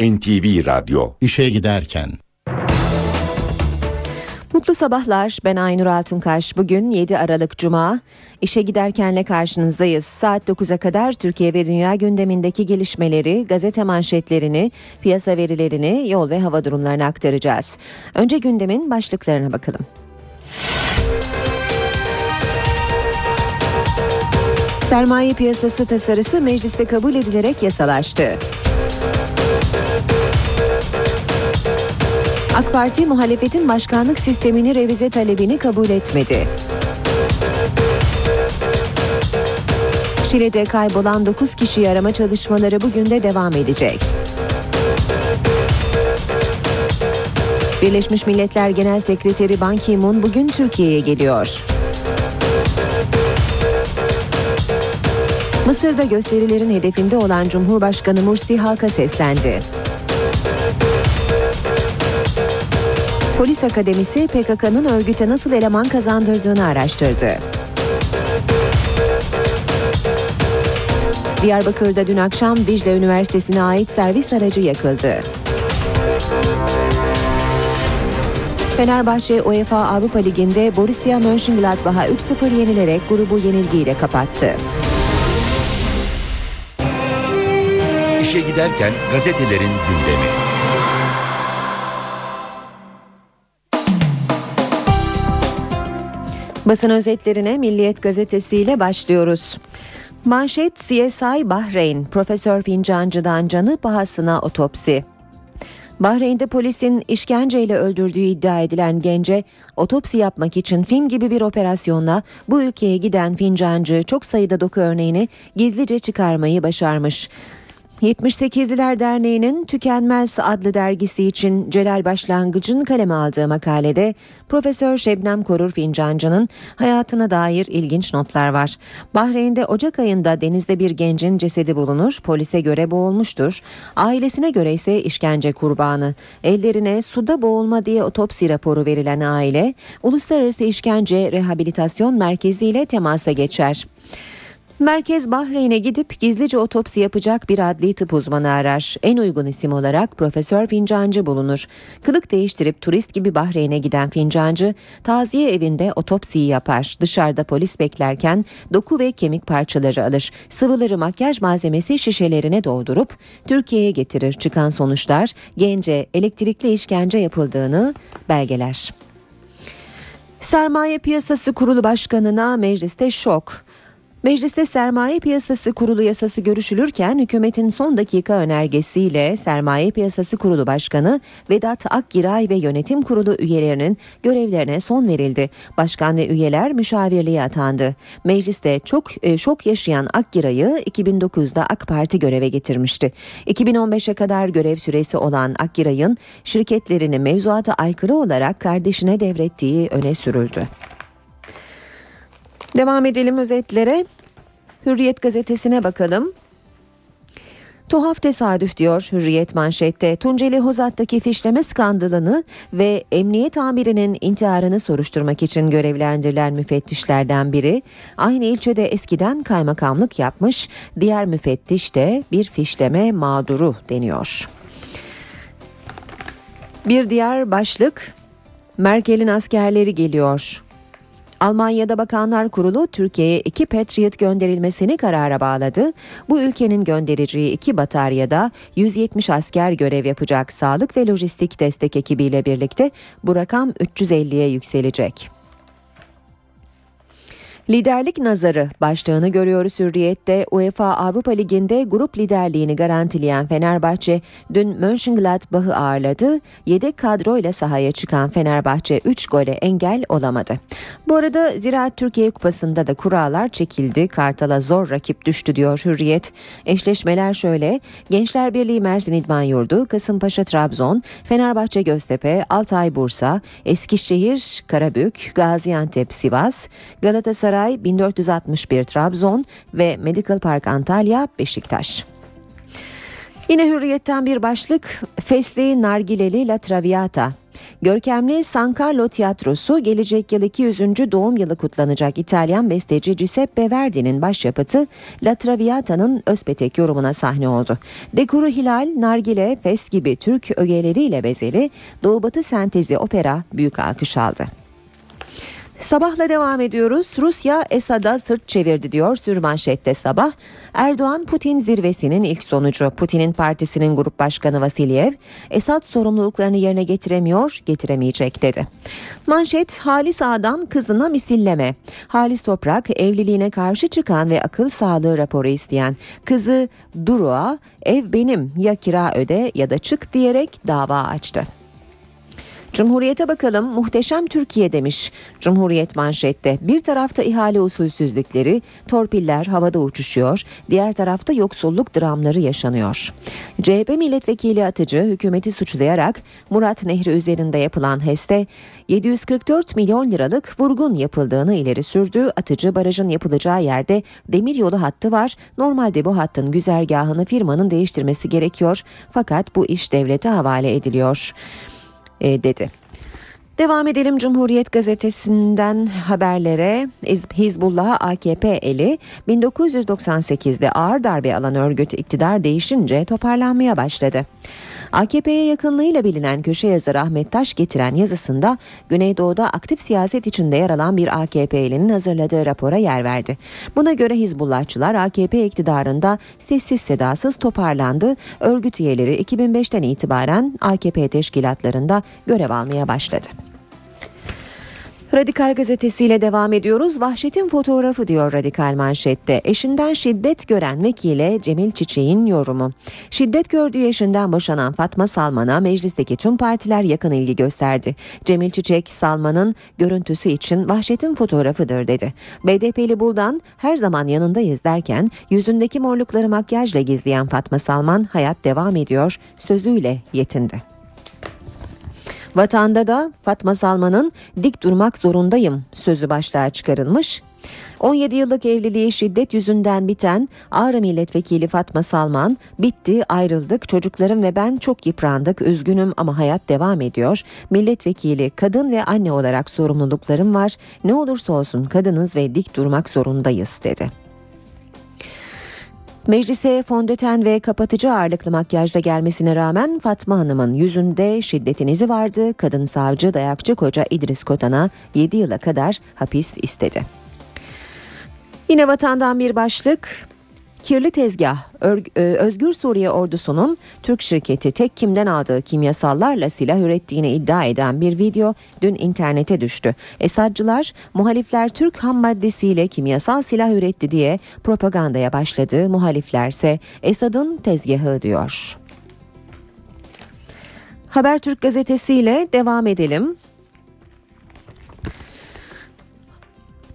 NTV Radyo İşe giderken Mutlu sabahlar. Ben Aynur Altunkaş. Bugün 7 Aralık Cuma. İşe giderkenle karşınızdayız. Saat 9'a kadar Türkiye ve dünya gündemindeki gelişmeleri, gazete manşetlerini, piyasa verilerini, yol ve hava durumlarını aktaracağız. Önce gündemin başlıklarına bakalım. Sermaye piyasası tasarısı mecliste kabul edilerek yasalaştı. AK Parti muhalefetin başkanlık sistemini revize talebini kabul etmedi. Şile'de kaybolan 9 kişi arama çalışmaları bugün de devam edecek. Birleşmiş Milletler Genel Sekreteri Ban Ki-moon bugün Türkiye'ye geliyor. Mısır'da gösterilerin hedefinde olan Cumhurbaşkanı Mursi halka seslendi. Polis Akademisi PKK'nın örgüte nasıl eleman kazandırdığını araştırdı. Diyarbakır'da dün akşam Dicle Üniversitesi'ne ait servis aracı yakıldı. Fenerbahçe UEFA Avrupa Ligi'nde Borussia Mönchengladbach'a 3-0 yenilerek grubu yenilgiyle kapattı. İşe giderken gazetelerin gündemi. Basın özetlerine Milliyet Gazetesi ile başlıyoruz. Manşet CSI Bahreyn, Profesör Fincancı'dan canı pahasına otopsi. Bahreyn'de polisin işkenceyle öldürdüğü iddia edilen gence otopsi yapmak için film gibi bir operasyonla bu ülkeye giden Fincancı çok sayıda doku örneğini gizlice çıkarmayı başarmış. 78'liler Derneği'nin Tükenmez adlı dergisi için Celal Başlangıç'ın kaleme aldığı makalede Profesör Şebnem Korur Fincancı'nın hayatına dair ilginç notlar var. Bahreyn'de Ocak ayında denizde bir gencin cesedi bulunur, polise göre boğulmuştur. Ailesine göre ise işkence kurbanı. Ellerine suda boğulma diye otopsi raporu verilen aile, Uluslararası İşkence Rehabilitasyon Merkezi ile temasa geçer. Merkez Bahreyn'e gidip gizlice otopsi yapacak bir adli tıp uzmanı arar. En uygun isim olarak Profesör Fincancı bulunur. Kılık değiştirip turist gibi Bahreyn'e giden Fincancı taziye evinde otopsiyi yapar. Dışarıda polis beklerken doku ve kemik parçaları alır. Sıvıları makyaj malzemesi şişelerine doldurup Türkiye'ye getirir. Çıkan sonuçlar gence elektrikli işkence yapıldığını belgeler. Sermaye Piyasası Kurulu Başkanı'na mecliste şok. Mecliste Sermaye Piyasası Kurulu yasası görüşülürken hükümetin son dakika önergesiyle Sermaye Piyasası Kurulu Başkanı Vedat Akgiray ve Yönetim Kurulu üyelerinin görevlerine son verildi. Başkan ve üyeler müşavirliğe atandı. Mecliste çok e, şok yaşayan Akgiray'ı 2009'da AK Parti göreve getirmişti. 2015'e kadar görev süresi olan Akgiray'ın şirketlerini mevzuata aykırı olarak kardeşine devrettiği öne sürüldü. Devam edelim özetlere. Hürriyet gazetesine bakalım. Tuhaf tesadüf diyor Hürriyet manşette. Tunceli Hozat'taki fişleme skandalını ve emniyet amirinin intiharını soruşturmak için görevlendirilen müfettişlerden biri aynı ilçede eskiden kaymakamlık yapmış, diğer müfettiş de bir fişleme mağduru deniyor. Bir diğer başlık Merkel'in askerleri geliyor. Almanya'da Bakanlar Kurulu Türkiye'ye iki Patriot gönderilmesini karara bağladı. Bu ülkenin göndereceği iki bataryada 170 asker görev yapacak sağlık ve lojistik destek ekibiyle birlikte bu rakam 350'ye yükselecek. Liderlik nazarı başlığını görüyoruz Hürriyet'te UEFA Avrupa Ligi'nde grup liderliğini garantileyen Fenerbahçe dün Mönchengladbach'ı ağırladı. Yedek kadroyla sahaya çıkan Fenerbahçe 3 gole engel olamadı. Bu arada Ziraat Türkiye Kupası'nda da kurallar çekildi. Kartal'a zor rakip düştü diyor Hürriyet. Eşleşmeler şöyle. Gençler Birliği Mersin İdman Yurdu, Kasımpaşa Trabzon, Fenerbahçe Göztepe, Altay Bursa, Eskişehir Karabük, Gaziantep Sivas, Galatasaray Galatasaray 1461 Trabzon ve Medical Park Antalya Beşiktaş. Yine hürriyetten bir başlık Fesli Nargileli La Traviata Görkemli San Carlo Tiyatrosu gelecek yıl 200. doğum yılı kutlanacak İtalyan besteci Giuseppe Verdi'nin başyapıtı La Traviata'nın Özpetek yorumuna sahne oldu. Dekoru Hilal, Nargile, Fes gibi Türk ögeleriyle bezeli Doğu Batı sentezi opera büyük alkış aldı. Sabahla devam ediyoruz. Rusya Esad'a sırt çevirdi diyor sürmanşette sabah. Erdoğan Putin zirvesinin ilk sonucu. Putin'in partisinin grup başkanı Vasilyev, Esad sorumluluklarını yerine getiremiyor, getiremeyecek dedi. Manşet Halis Ağa'dan kızına misilleme. Halis Toprak evliliğine karşı çıkan ve akıl sağlığı raporu isteyen kızı Duru'a ev benim ya kira öde ya da çık diyerek dava açtı. Cumhuriyete bakalım muhteşem Türkiye demiş. Cumhuriyet manşette bir tarafta ihale usulsüzlükleri, torpiller havada uçuşuyor, diğer tarafta yoksulluk dramları yaşanıyor. CHP milletvekili Atıcı hükümeti suçlayarak Murat Nehri üzerinde yapılan HES'te 744 milyon liralık vurgun yapıldığını ileri sürdü. Atıcı barajın yapılacağı yerde demiryolu hattı var. Normalde bu hattın güzergahını firmanın değiştirmesi gerekiyor. Fakat bu iş devlete havale ediliyor e, dedi. Devam edelim Cumhuriyet Gazetesi'nden haberlere. Hizbullah'a AKP eli 1998'de ağır darbe alan örgüt iktidar değişince toparlanmaya başladı. AKP'ye yakınlığıyla bilinen köşe yazarı Ahmet Taş getiren yazısında Güneydoğu'da aktif siyaset içinde yer alan bir AKP'linin hazırladığı rapora yer verdi. Buna göre Hizbullahçılar AKP iktidarında sessiz sedasız toparlandı. Örgüt üyeleri 2005'ten itibaren AKP teşkilatlarında görev almaya başladı. Radikal gazetesiyle devam ediyoruz. Vahşetin fotoğrafı diyor Radikal manşette. Eşinden şiddet gören vekile Cemil Çiçek'in yorumu. Şiddet gördüğü eşinden boşanan Fatma Salman'a meclisteki tüm partiler yakın ilgi gösterdi. Cemil Çiçek Salman'ın görüntüsü için vahşetin fotoğrafıdır dedi. BDP'li Buldan her zaman yanındayız derken yüzündeki morlukları makyajla gizleyen Fatma Salman hayat devam ediyor sözüyle yetindi. Vatanda da Fatma Salman'ın dik durmak zorundayım sözü başlığa çıkarılmış. 17 yıllık evliliği şiddet yüzünden biten Ağrı Milletvekili Fatma Salman, bitti ayrıldık çocuklarım ve ben çok yıprandık üzgünüm ama hayat devam ediyor. Milletvekili kadın ve anne olarak sorumluluklarım var ne olursa olsun kadınız ve dik durmak zorundayız dedi. Meclise fondöten ve kapatıcı ağırlıklı makyajla gelmesine rağmen Fatma Hanım'ın yüzünde şiddetin izi vardı. Kadın savcı dayakçı koca İdris Kotan'a 7 yıla kadar hapis istedi. Yine vatandan bir başlık Kirli tezgah, e, Özgür Suriye ordusunun Türk şirketi tek kimden aldığı kimyasallarla silah ürettiğini iddia eden bir video dün internete düştü. Esadcılar muhalifler Türk ham maddesiyle kimyasal silah üretti diye propagandaya başladı. Muhaliflerse Esad'ın tezgahı diyor. Habertürk gazetesiyle devam edelim.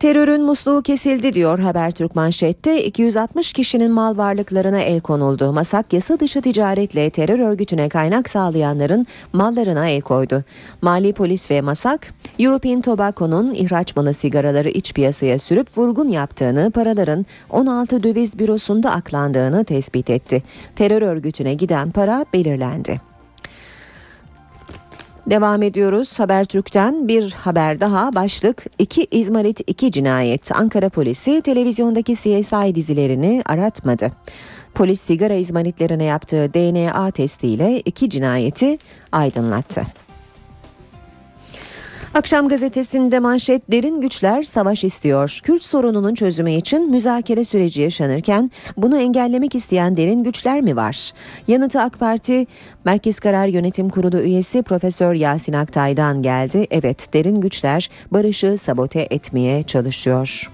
Terörün musluğu kesildi diyor Habertürk manşette. 260 kişinin mal varlıklarına el konuldu. Masak yasa dışı ticaretle terör örgütüne kaynak sağlayanların mallarına el koydu. Mali polis ve Masak, European Tobacco'nun ihraç malı sigaraları iç piyasaya sürüp vurgun yaptığını, paraların 16 döviz bürosunda aklandığını tespit etti. Terör örgütüne giden para belirlendi. Devam ediyoruz Habertürk'ten bir haber daha başlık 2 İzmarit 2 cinayet Ankara polisi televizyondaki CSI dizilerini aratmadı. Polis sigara izmaritlerine yaptığı DNA testiyle iki cinayeti aydınlattı. Akşam gazetesinde manşet derin güçler savaş istiyor. Kürt sorununun çözümü için müzakere süreci yaşanırken bunu engellemek isteyen derin güçler mi var? Yanıtı AK Parti Merkez Karar Yönetim Kurulu üyesi Profesör Yasin Aktay'dan geldi. Evet derin güçler barışı sabote etmeye çalışıyor.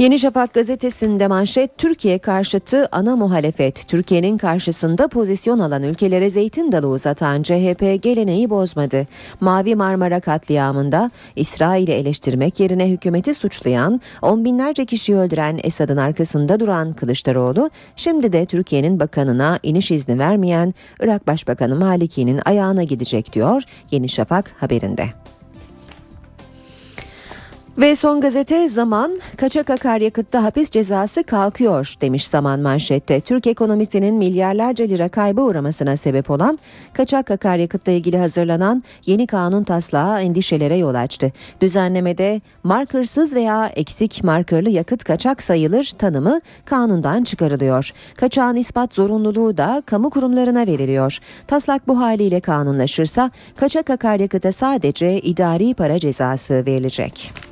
Yeni Şafak gazetesinde manşet Türkiye karşıtı ana muhalefet. Türkiye'nin karşısında pozisyon alan ülkelere zeytin dalı uzatan CHP geleneği bozmadı. Mavi Marmara katliamında İsrail'i eleştirmek yerine hükümeti suçlayan, on binlerce kişiyi öldüren Esad'ın arkasında duran Kılıçdaroğlu, şimdi de Türkiye'nin bakanına iniş izni vermeyen Irak Başbakanı Maliki'nin ayağına gidecek diyor Yeni Şafak haberinde. Ve son gazete Zaman, kaçak akaryakıtta hapis cezası kalkıyor demiş Zaman manşette. Türk ekonomisinin milyarlarca lira kaybı uğramasına sebep olan kaçak akaryakıtla ilgili hazırlanan yeni kanun taslağı endişelere yol açtı. Düzenlemede markersız veya eksik markerlı yakıt kaçak sayılır tanımı kanundan çıkarılıyor. Kaçağın ispat zorunluluğu da kamu kurumlarına veriliyor. Taslak bu haliyle kanunlaşırsa kaçak akaryakıta sadece idari para cezası verilecek.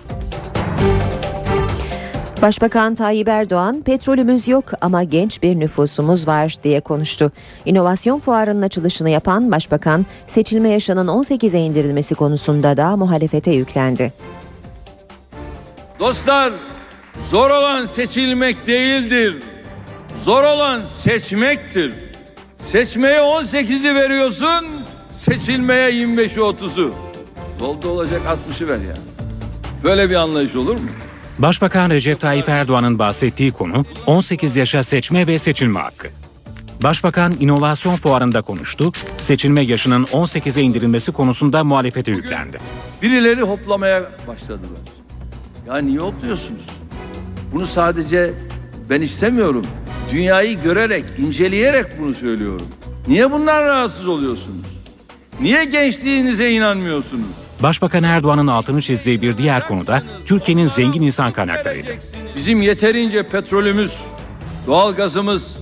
Başbakan Tayyip Erdoğan petrolümüz yok ama genç bir nüfusumuz var diye konuştu. İnovasyon fuarının açılışını yapan başbakan seçilme yaşının 18'e indirilmesi konusunda da muhalefete yüklendi. Dostlar zor olan seçilmek değildir. Zor olan seçmektir. Seçmeye 18'i veriyorsun, seçilmeye 25'i 30'u. Solda olacak 60'ı ver ya. Böyle bir anlayış olur mu? Başbakan Recep Tayyip Erdoğan'ın bahsettiği konu 18 yaşa seçme ve seçilme hakkı. Başbakan inovasyon fuarında konuştu, seçilme yaşının 18'e indirilmesi konusunda muhalefete yüklendi. Birileri hoplamaya başladılar. Ya niye hopluyorsunuz? Bunu sadece ben istemiyorum. Dünyayı görerek, inceleyerek bunu söylüyorum. Niye bundan rahatsız oluyorsunuz? Niye gençliğinize inanmıyorsunuz? Başbakan Erdoğan'ın altını çizdiği bir diğer konu da Türkiye'nin zengin insan kaynaklarıydı. Bizim yeterince petrolümüz, doğalgazımız,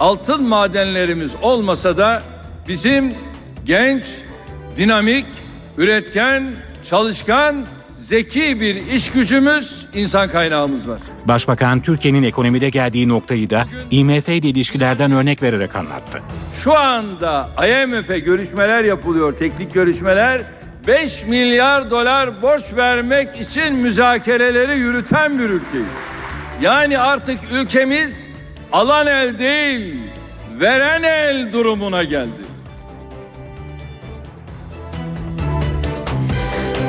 altın madenlerimiz olmasa da bizim genç, dinamik, üretken, çalışkan, zeki bir iş gücümüz, insan kaynağımız var. Başbakan Türkiye'nin ekonomide geldiği noktayı da IMF ile ilişkilerden örnek vererek anlattı. Şu anda IMF'e görüşmeler yapılıyor, teknik görüşmeler. 5 milyar dolar borç vermek için müzakereleri yürüten bir ülkeyiz. Yani artık ülkemiz alan el değil, veren el durumuna geldi.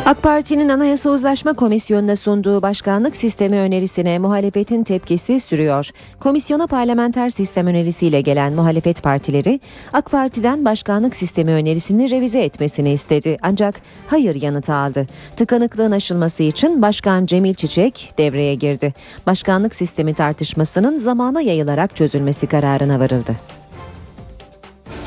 AK Parti'nin Anayasa Uzlaşma Komisyonu'na sunduğu başkanlık sistemi önerisine muhalefetin tepkisi sürüyor. Komisyona parlamenter sistem önerisiyle gelen muhalefet partileri AK Parti'den başkanlık sistemi önerisini revize etmesini istedi. Ancak hayır yanıtı aldı. Tıkanıklığın aşılması için Başkan Cemil Çiçek devreye girdi. Başkanlık sistemi tartışmasının zamana yayılarak çözülmesi kararına varıldı.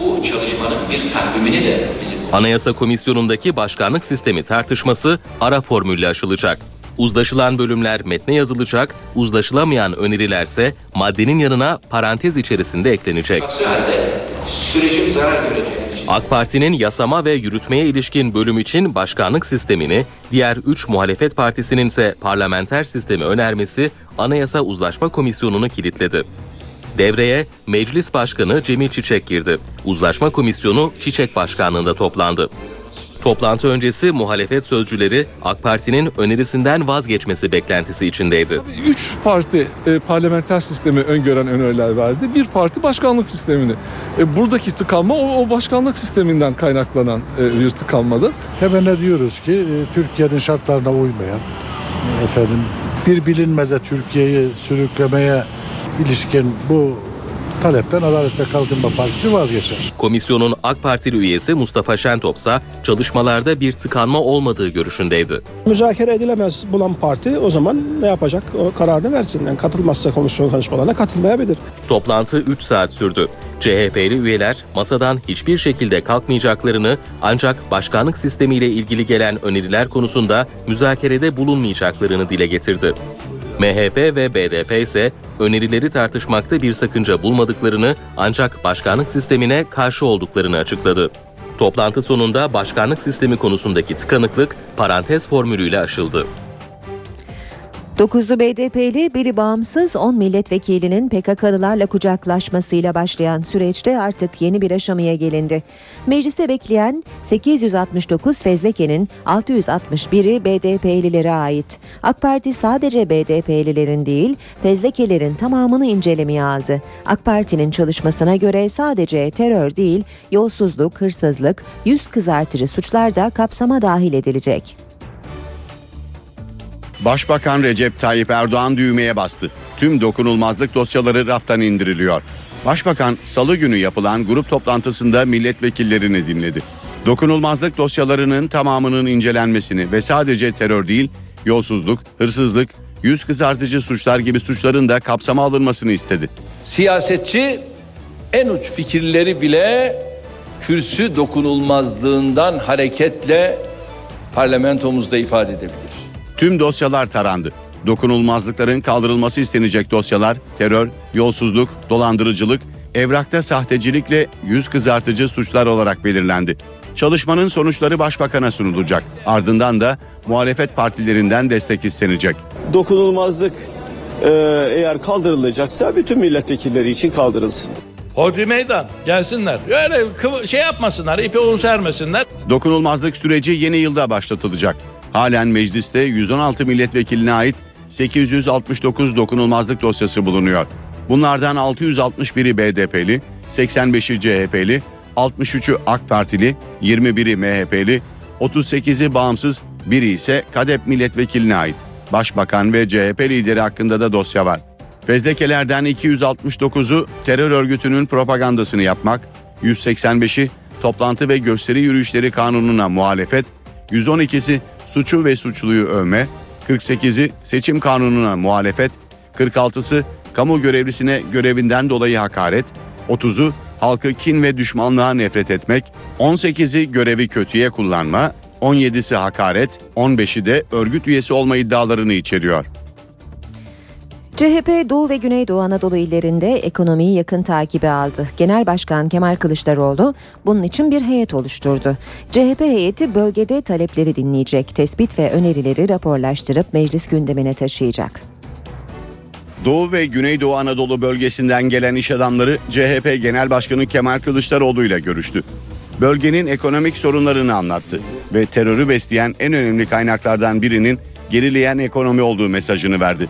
Bu çalışmanın bir takvimini de bizim Anayasa Komisyonu'ndaki başkanlık sistemi tartışması ara formülle aşılacak. Uzlaşılan bölümler metne yazılacak, uzlaşılamayan önerilerse maddenin yanına parantez içerisinde eklenecek. aksi halde sürecin zarar göreceğini AK Parti'nin yasama ve yürütmeye ilişkin bölüm için başkanlık sistemini, diğer 3 muhalefet partisinin ise parlamenter sistemi önermesi Anayasa Uzlaşma Komisyonu'nu kilitledi. Devreye Meclis Başkanı Cemil Çiçek girdi. Uzlaşma Komisyonu Çiçek Başkanlığında toplandı. Toplantı öncesi muhalefet sözcüleri AK Parti'nin önerisinden vazgeçmesi beklentisi içindeydi. Üç parti e, parlamenter sistemi öngören öneriler verdi. Bir parti başkanlık sistemini. E, buradaki tıkanma o, o başkanlık sisteminden kaynaklanan e, bir tıkanmadır. Temelde diyoruz ki e, Türkiye'nin şartlarına uymayan efendim bir bilinmeze Türkiye'yi sürüklemeye ilişkin bu talepten Adalet ve Kalkınma Partisi vazgeçer. Komisyonun AK Partili üyesi Mustafa Şentop ise çalışmalarda bir tıkanma olmadığı görüşündeydi. müzakere edilemez bulan parti o zaman ne yapacak? O kararını versin. Yani katılmazsa komisyon konuşmalarına katılmayabilir. Toplantı 3 saat sürdü. CHP'li üyeler masadan hiçbir şekilde kalkmayacaklarını ancak başkanlık sistemiyle ilgili gelen öneriler konusunda müzakerede bulunmayacaklarını dile getirdi. MHP ve BDP ise önerileri tartışmakta bir sakınca bulmadıklarını ancak başkanlık sistemine karşı olduklarını açıkladı. Toplantı sonunda başkanlık sistemi konusundaki tıkanıklık parantez formülüyle aşıldı. 9'lu BDP'li biri bağımsız 10 milletvekilinin PKK'lılarla kucaklaşmasıyla başlayan süreçte artık yeni bir aşamaya gelindi. Mecliste bekleyen 869 fezlekenin 661'i BDP'lilere ait. AK Parti sadece BDP'lilerin değil fezlekelerin tamamını incelemeye aldı. AK Parti'nin çalışmasına göre sadece terör değil yolsuzluk, hırsızlık, yüz kızartıcı suçlar da kapsama dahil edilecek. Başbakan Recep Tayyip Erdoğan düğmeye bastı. Tüm dokunulmazlık dosyaları raftan indiriliyor. Başbakan salı günü yapılan grup toplantısında milletvekillerini dinledi. Dokunulmazlık dosyalarının tamamının incelenmesini ve sadece terör değil yolsuzluk, hırsızlık, yüz kızartıcı suçlar gibi suçların da kapsama alınmasını istedi. Siyasetçi en uç fikirleri bile kürsü dokunulmazlığından hareketle parlamentomuzda ifade edebilir. Tüm dosyalar tarandı. Dokunulmazlıkların kaldırılması istenecek dosyalar terör, yolsuzluk, dolandırıcılık, evrakta sahtecilikle yüz kızartıcı suçlar olarak belirlendi. Çalışmanın sonuçları başbakana sunulacak. Ardından da muhalefet partilerinden destek istenecek. Dokunulmazlık e, eğer kaldırılacaksa bütün milletvekilleri için kaldırılsın. Hodri meydan gelsinler. Öyle şey yapmasınlar, ipi un sermesinler. Dokunulmazlık süreci yeni yılda başlatılacak. Halen mecliste 116 milletvekiline ait 869 dokunulmazlık dosyası bulunuyor. Bunlardan 661'i BDP'li, 85'i CHP'li, 63'ü AK Partili, 21'i MHP'li, 38'i bağımsız, biri ise KADEP milletvekiline ait. Başbakan ve CHP lideri hakkında da dosya var. Fezlekelerden 269'u terör örgütünün propagandasını yapmak, 185'i toplantı ve gösteri yürüyüşleri kanununa muhalefet, 112'si suçu ve suçluyu övme, 48'i seçim kanununa muhalefet, 46'sı kamu görevlisine görevinden dolayı hakaret, 30'u halkı kin ve düşmanlığa nefret etmek, 18'i görevi kötüye kullanma, 17'si hakaret, 15'i de örgüt üyesi olma iddialarını içeriyor. CHP Doğu ve Güneydoğu Anadolu illerinde ekonomiyi yakın takibe aldı. Genel Başkan Kemal Kılıçdaroğlu bunun için bir heyet oluşturdu. CHP heyeti bölgede talepleri dinleyecek, tespit ve önerileri raporlaştırıp meclis gündemine taşıyacak. Doğu ve Güneydoğu Anadolu bölgesinden gelen iş adamları CHP Genel Başkanı Kemal Kılıçdaroğlu ile görüştü. Bölgenin ekonomik sorunlarını anlattı ve terörü besleyen en önemli kaynaklardan birinin gerileyen ekonomi olduğu mesajını verdi.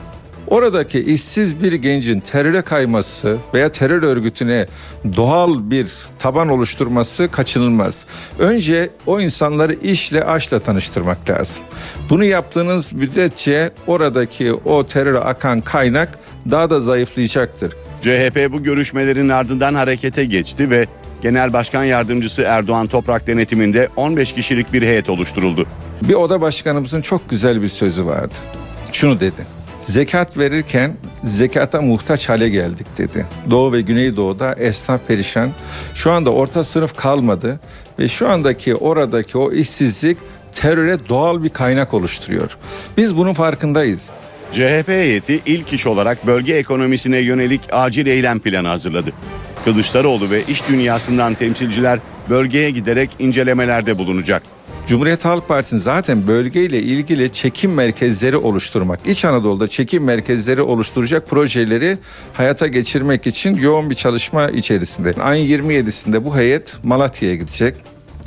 Oradaki işsiz bir gencin teröre kayması veya terör örgütüne doğal bir taban oluşturması kaçınılmaz. Önce o insanları işle aşla tanıştırmak lazım. Bunu yaptığınız müddetçe oradaki o teröre akan kaynak daha da zayıflayacaktır. CHP bu görüşmelerin ardından harekete geçti ve Genel Başkan Yardımcısı Erdoğan Toprak denetiminde 15 kişilik bir heyet oluşturuldu. Bir oda başkanımızın çok güzel bir sözü vardı. Şunu dedi. Zekat verirken zekata muhtaç hale geldik dedi. Doğu ve Güneydoğu'da esnaf perişan. Şu anda orta sınıf kalmadı ve şu andaki oradaki o işsizlik teröre doğal bir kaynak oluşturuyor. Biz bunun farkındayız. CHP heyeti ilk iş olarak bölge ekonomisine yönelik acil eylem planı hazırladı. Kılıçdaroğlu ve iş dünyasından temsilciler bölgeye giderek incelemelerde bulunacak. Cumhuriyet Halk Partisi'nin zaten bölgeyle ilgili çekim merkezleri oluşturmak, İç Anadolu'da çekim merkezleri oluşturacak projeleri hayata geçirmek için yoğun bir çalışma içerisinde. Ayın 27'sinde bu heyet Malatya'ya gidecek.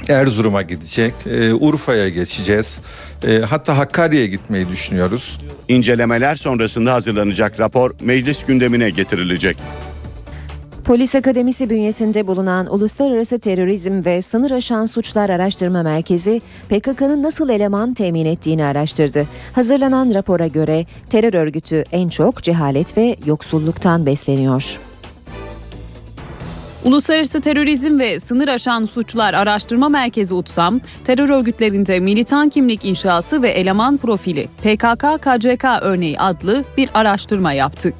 Erzurum'a gidecek, e, Urfa'ya geçeceğiz. E, hatta Hakkari'ye gitmeyi düşünüyoruz. İncelemeler sonrasında hazırlanacak rapor meclis gündemine getirilecek. Polis Akademisi bünyesinde bulunan Uluslararası Terörizm ve Sınır Aşan Suçlar Araştırma Merkezi PKK'nın nasıl eleman temin ettiğini araştırdı. Hazırlanan rapora göre terör örgütü en çok cehalet ve yoksulluktan besleniyor. Uluslararası Terörizm ve Sınır Aşan Suçlar Araştırma Merkezi UTSAM, terör örgütlerinde militan kimlik inşası ve eleman profili PKK-KCK örneği adlı bir araştırma yaptı.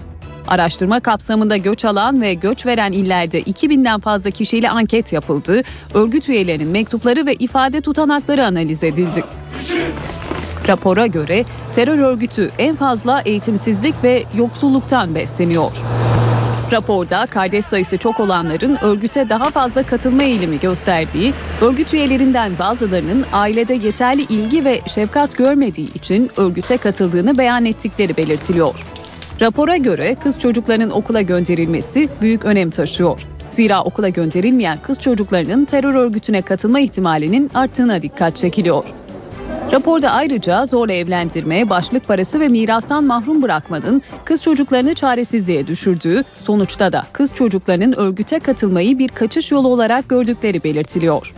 Araştırma kapsamında göç alan ve göç veren illerde 2000'den fazla kişiyle anket yapıldı. Örgüt üyelerinin mektupları ve ifade tutanakları analiz edildi. Rapora göre terör örgütü en fazla eğitimsizlik ve yoksulluktan besleniyor. Raporda kardeş sayısı çok olanların örgüte daha fazla katılma eğilimi gösterdiği, örgüt üyelerinden bazılarının ailede yeterli ilgi ve şefkat görmediği için örgüte katıldığını beyan ettikleri belirtiliyor. Rapora göre kız çocuklarının okula gönderilmesi büyük önem taşıyor. Zira okula gönderilmeyen kız çocuklarının terör örgütüne katılma ihtimalinin arttığına dikkat çekiliyor. Raporda ayrıca zorla evlendirme, başlık parası ve mirastan mahrum bırakmanın kız çocuklarını çaresizliğe düşürdüğü, sonuçta da kız çocuklarının örgüte katılmayı bir kaçış yolu olarak gördükleri belirtiliyor.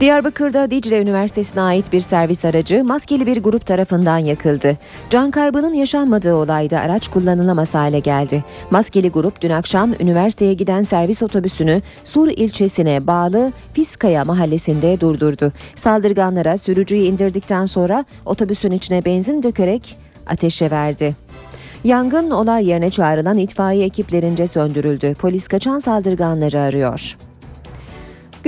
Diyarbakır'da Dicle Üniversitesi'ne ait bir servis aracı maskeli bir grup tarafından yakıldı. Can kaybının yaşanmadığı olayda araç kullanılamaz hale geldi. Maskeli grup dün akşam üniversiteye giden servis otobüsünü Sur ilçesine bağlı Fiskaya mahallesinde durdurdu. Saldırganlara sürücüyü indirdikten sonra otobüsün içine benzin dökerek ateşe verdi. Yangın olay yerine çağrılan itfaiye ekiplerince söndürüldü. Polis kaçan saldırganları arıyor.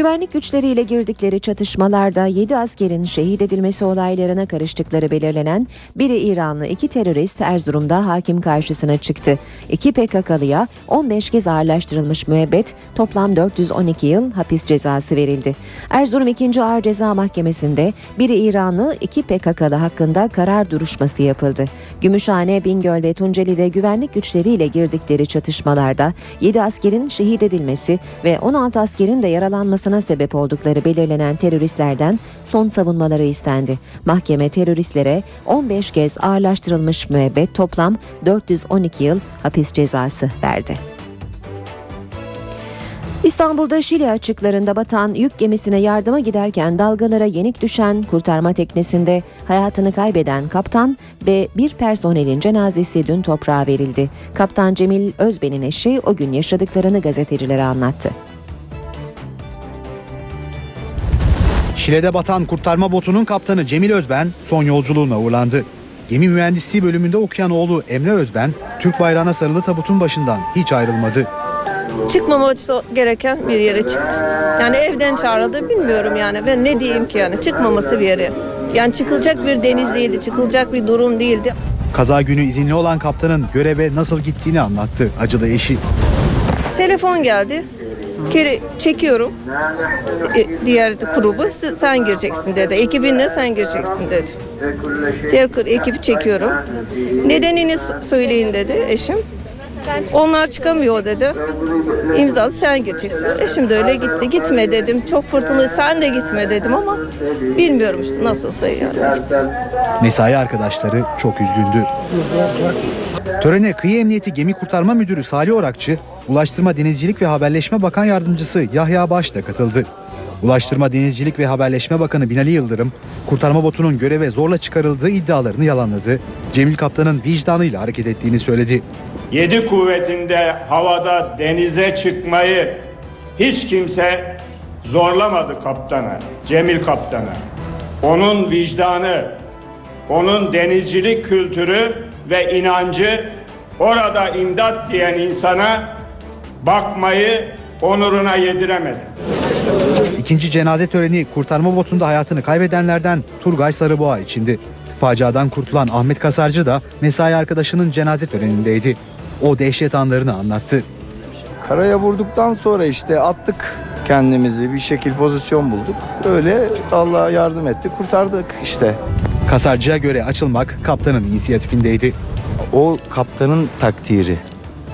Güvenlik güçleriyle girdikleri çatışmalarda 7 askerin şehit edilmesi olaylarına karıştıkları belirlenen biri İranlı iki terörist Erzurum'da hakim karşısına çıktı. İki PKK'lıya 15 kez ağırlaştırılmış müebbet toplam 412 yıl hapis cezası verildi. Erzurum 2. Ağır Ceza Mahkemesi'nde biri İranlı iki PKK'lı hakkında karar duruşması yapıldı. Gümüşhane, Bingöl ve Tunceli'de güvenlik güçleriyle girdikleri çatışmalarda 7 askerin şehit edilmesi ve 16 askerin de yaralanması olmasına sebep oldukları belirlenen teröristlerden son savunmaları istendi. Mahkeme teröristlere 15 kez ağırlaştırılmış müebbet toplam 412 yıl hapis cezası verdi. İstanbul'da Şili açıklarında batan yük gemisine yardıma giderken dalgalara yenik düşen kurtarma teknesinde hayatını kaybeden kaptan ve bir personelin cenazesi dün toprağa verildi. Kaptan Cemil Özben'in eşi o gün yaşadıklarını gazetecilere anlattı. Şile'de batan kurtarma botunun kaptanı Cemil Özben son yolculuğuna uğurlandı. Gemi mühendisliği bölümünde okuyan oğlu Emre Özben, Türk bayrağına sarılı tabutun başından hiç ayrılmadı. Çıkmaması gereken bir yere çıktı. Yani evden çağrıldı bilmiyorum yani. Ben ne diyeyim ki yani çıkmaması bir yere. Yani çıkılacak bir deniz değildi, çıkılacak bir durum değildi. Kaza günü izinli olan kaptanın göreve nasıl gittiğini anlattı acılı eşi. Telefon geldi. Kere çekiyorum. E, diğer grubu sen gireceksin dedi. Ekibinle sen gireceksin dedi. Diğer ekibi çekiyorum. Nedenini söyleyin dedi eşim. Onlar çıkamıyor dedi. İmzalı sen gireceksin. Eşim de öyle gitti. Gitme dedim. Çok fırtınalı sen de gitme dedim ama bilmiyorum işte nasıl olsa yani. Mesai arkadaşları çok üzgündü. Törene Kıyı Emniyeti Gemi Kurtarma Müdürü Salih Orakçı, Ulaştırma Denizcilik ve Haberleşme Bakan Yardımcısı Yahya Baş da katıldı. Ulaştırma Denizcilik ve Haberleşme Bakanı Binali Yıldırım, kurtarma botunun göreve zorla çıkarıldığı iddialarını yalanladı. Cemil Kaptan'ın vicdanıyla hareket ettiğini söyledi. Yedi kuvvetinde havada denize çıkmayı hiç kimse zorlamadı kaptana, Cemil kaptana. Onun vicdanı, onun denizcilik kültürü ve inancı orada imdat diyen insana bakmayı onuruna yediremedi. İkinci cenaze töreni kurtarma botunda hayatını kaybedenlerden Turgay Sarıboğa içindi. Faciadan kurtulan Ahmet Kasarcı da mesai arkadaşının cenaze törenindeydi. O dehşet anlarını anlattı. Karaya vurduktan sonra işte attık kendimizi bir şekil pozisyon bulduk. Öyle Allah yardım etti kurtardık işte. Kasarcıya göre açılmak kaptanın inisiyatifindeydi. O kaptanın takdiri.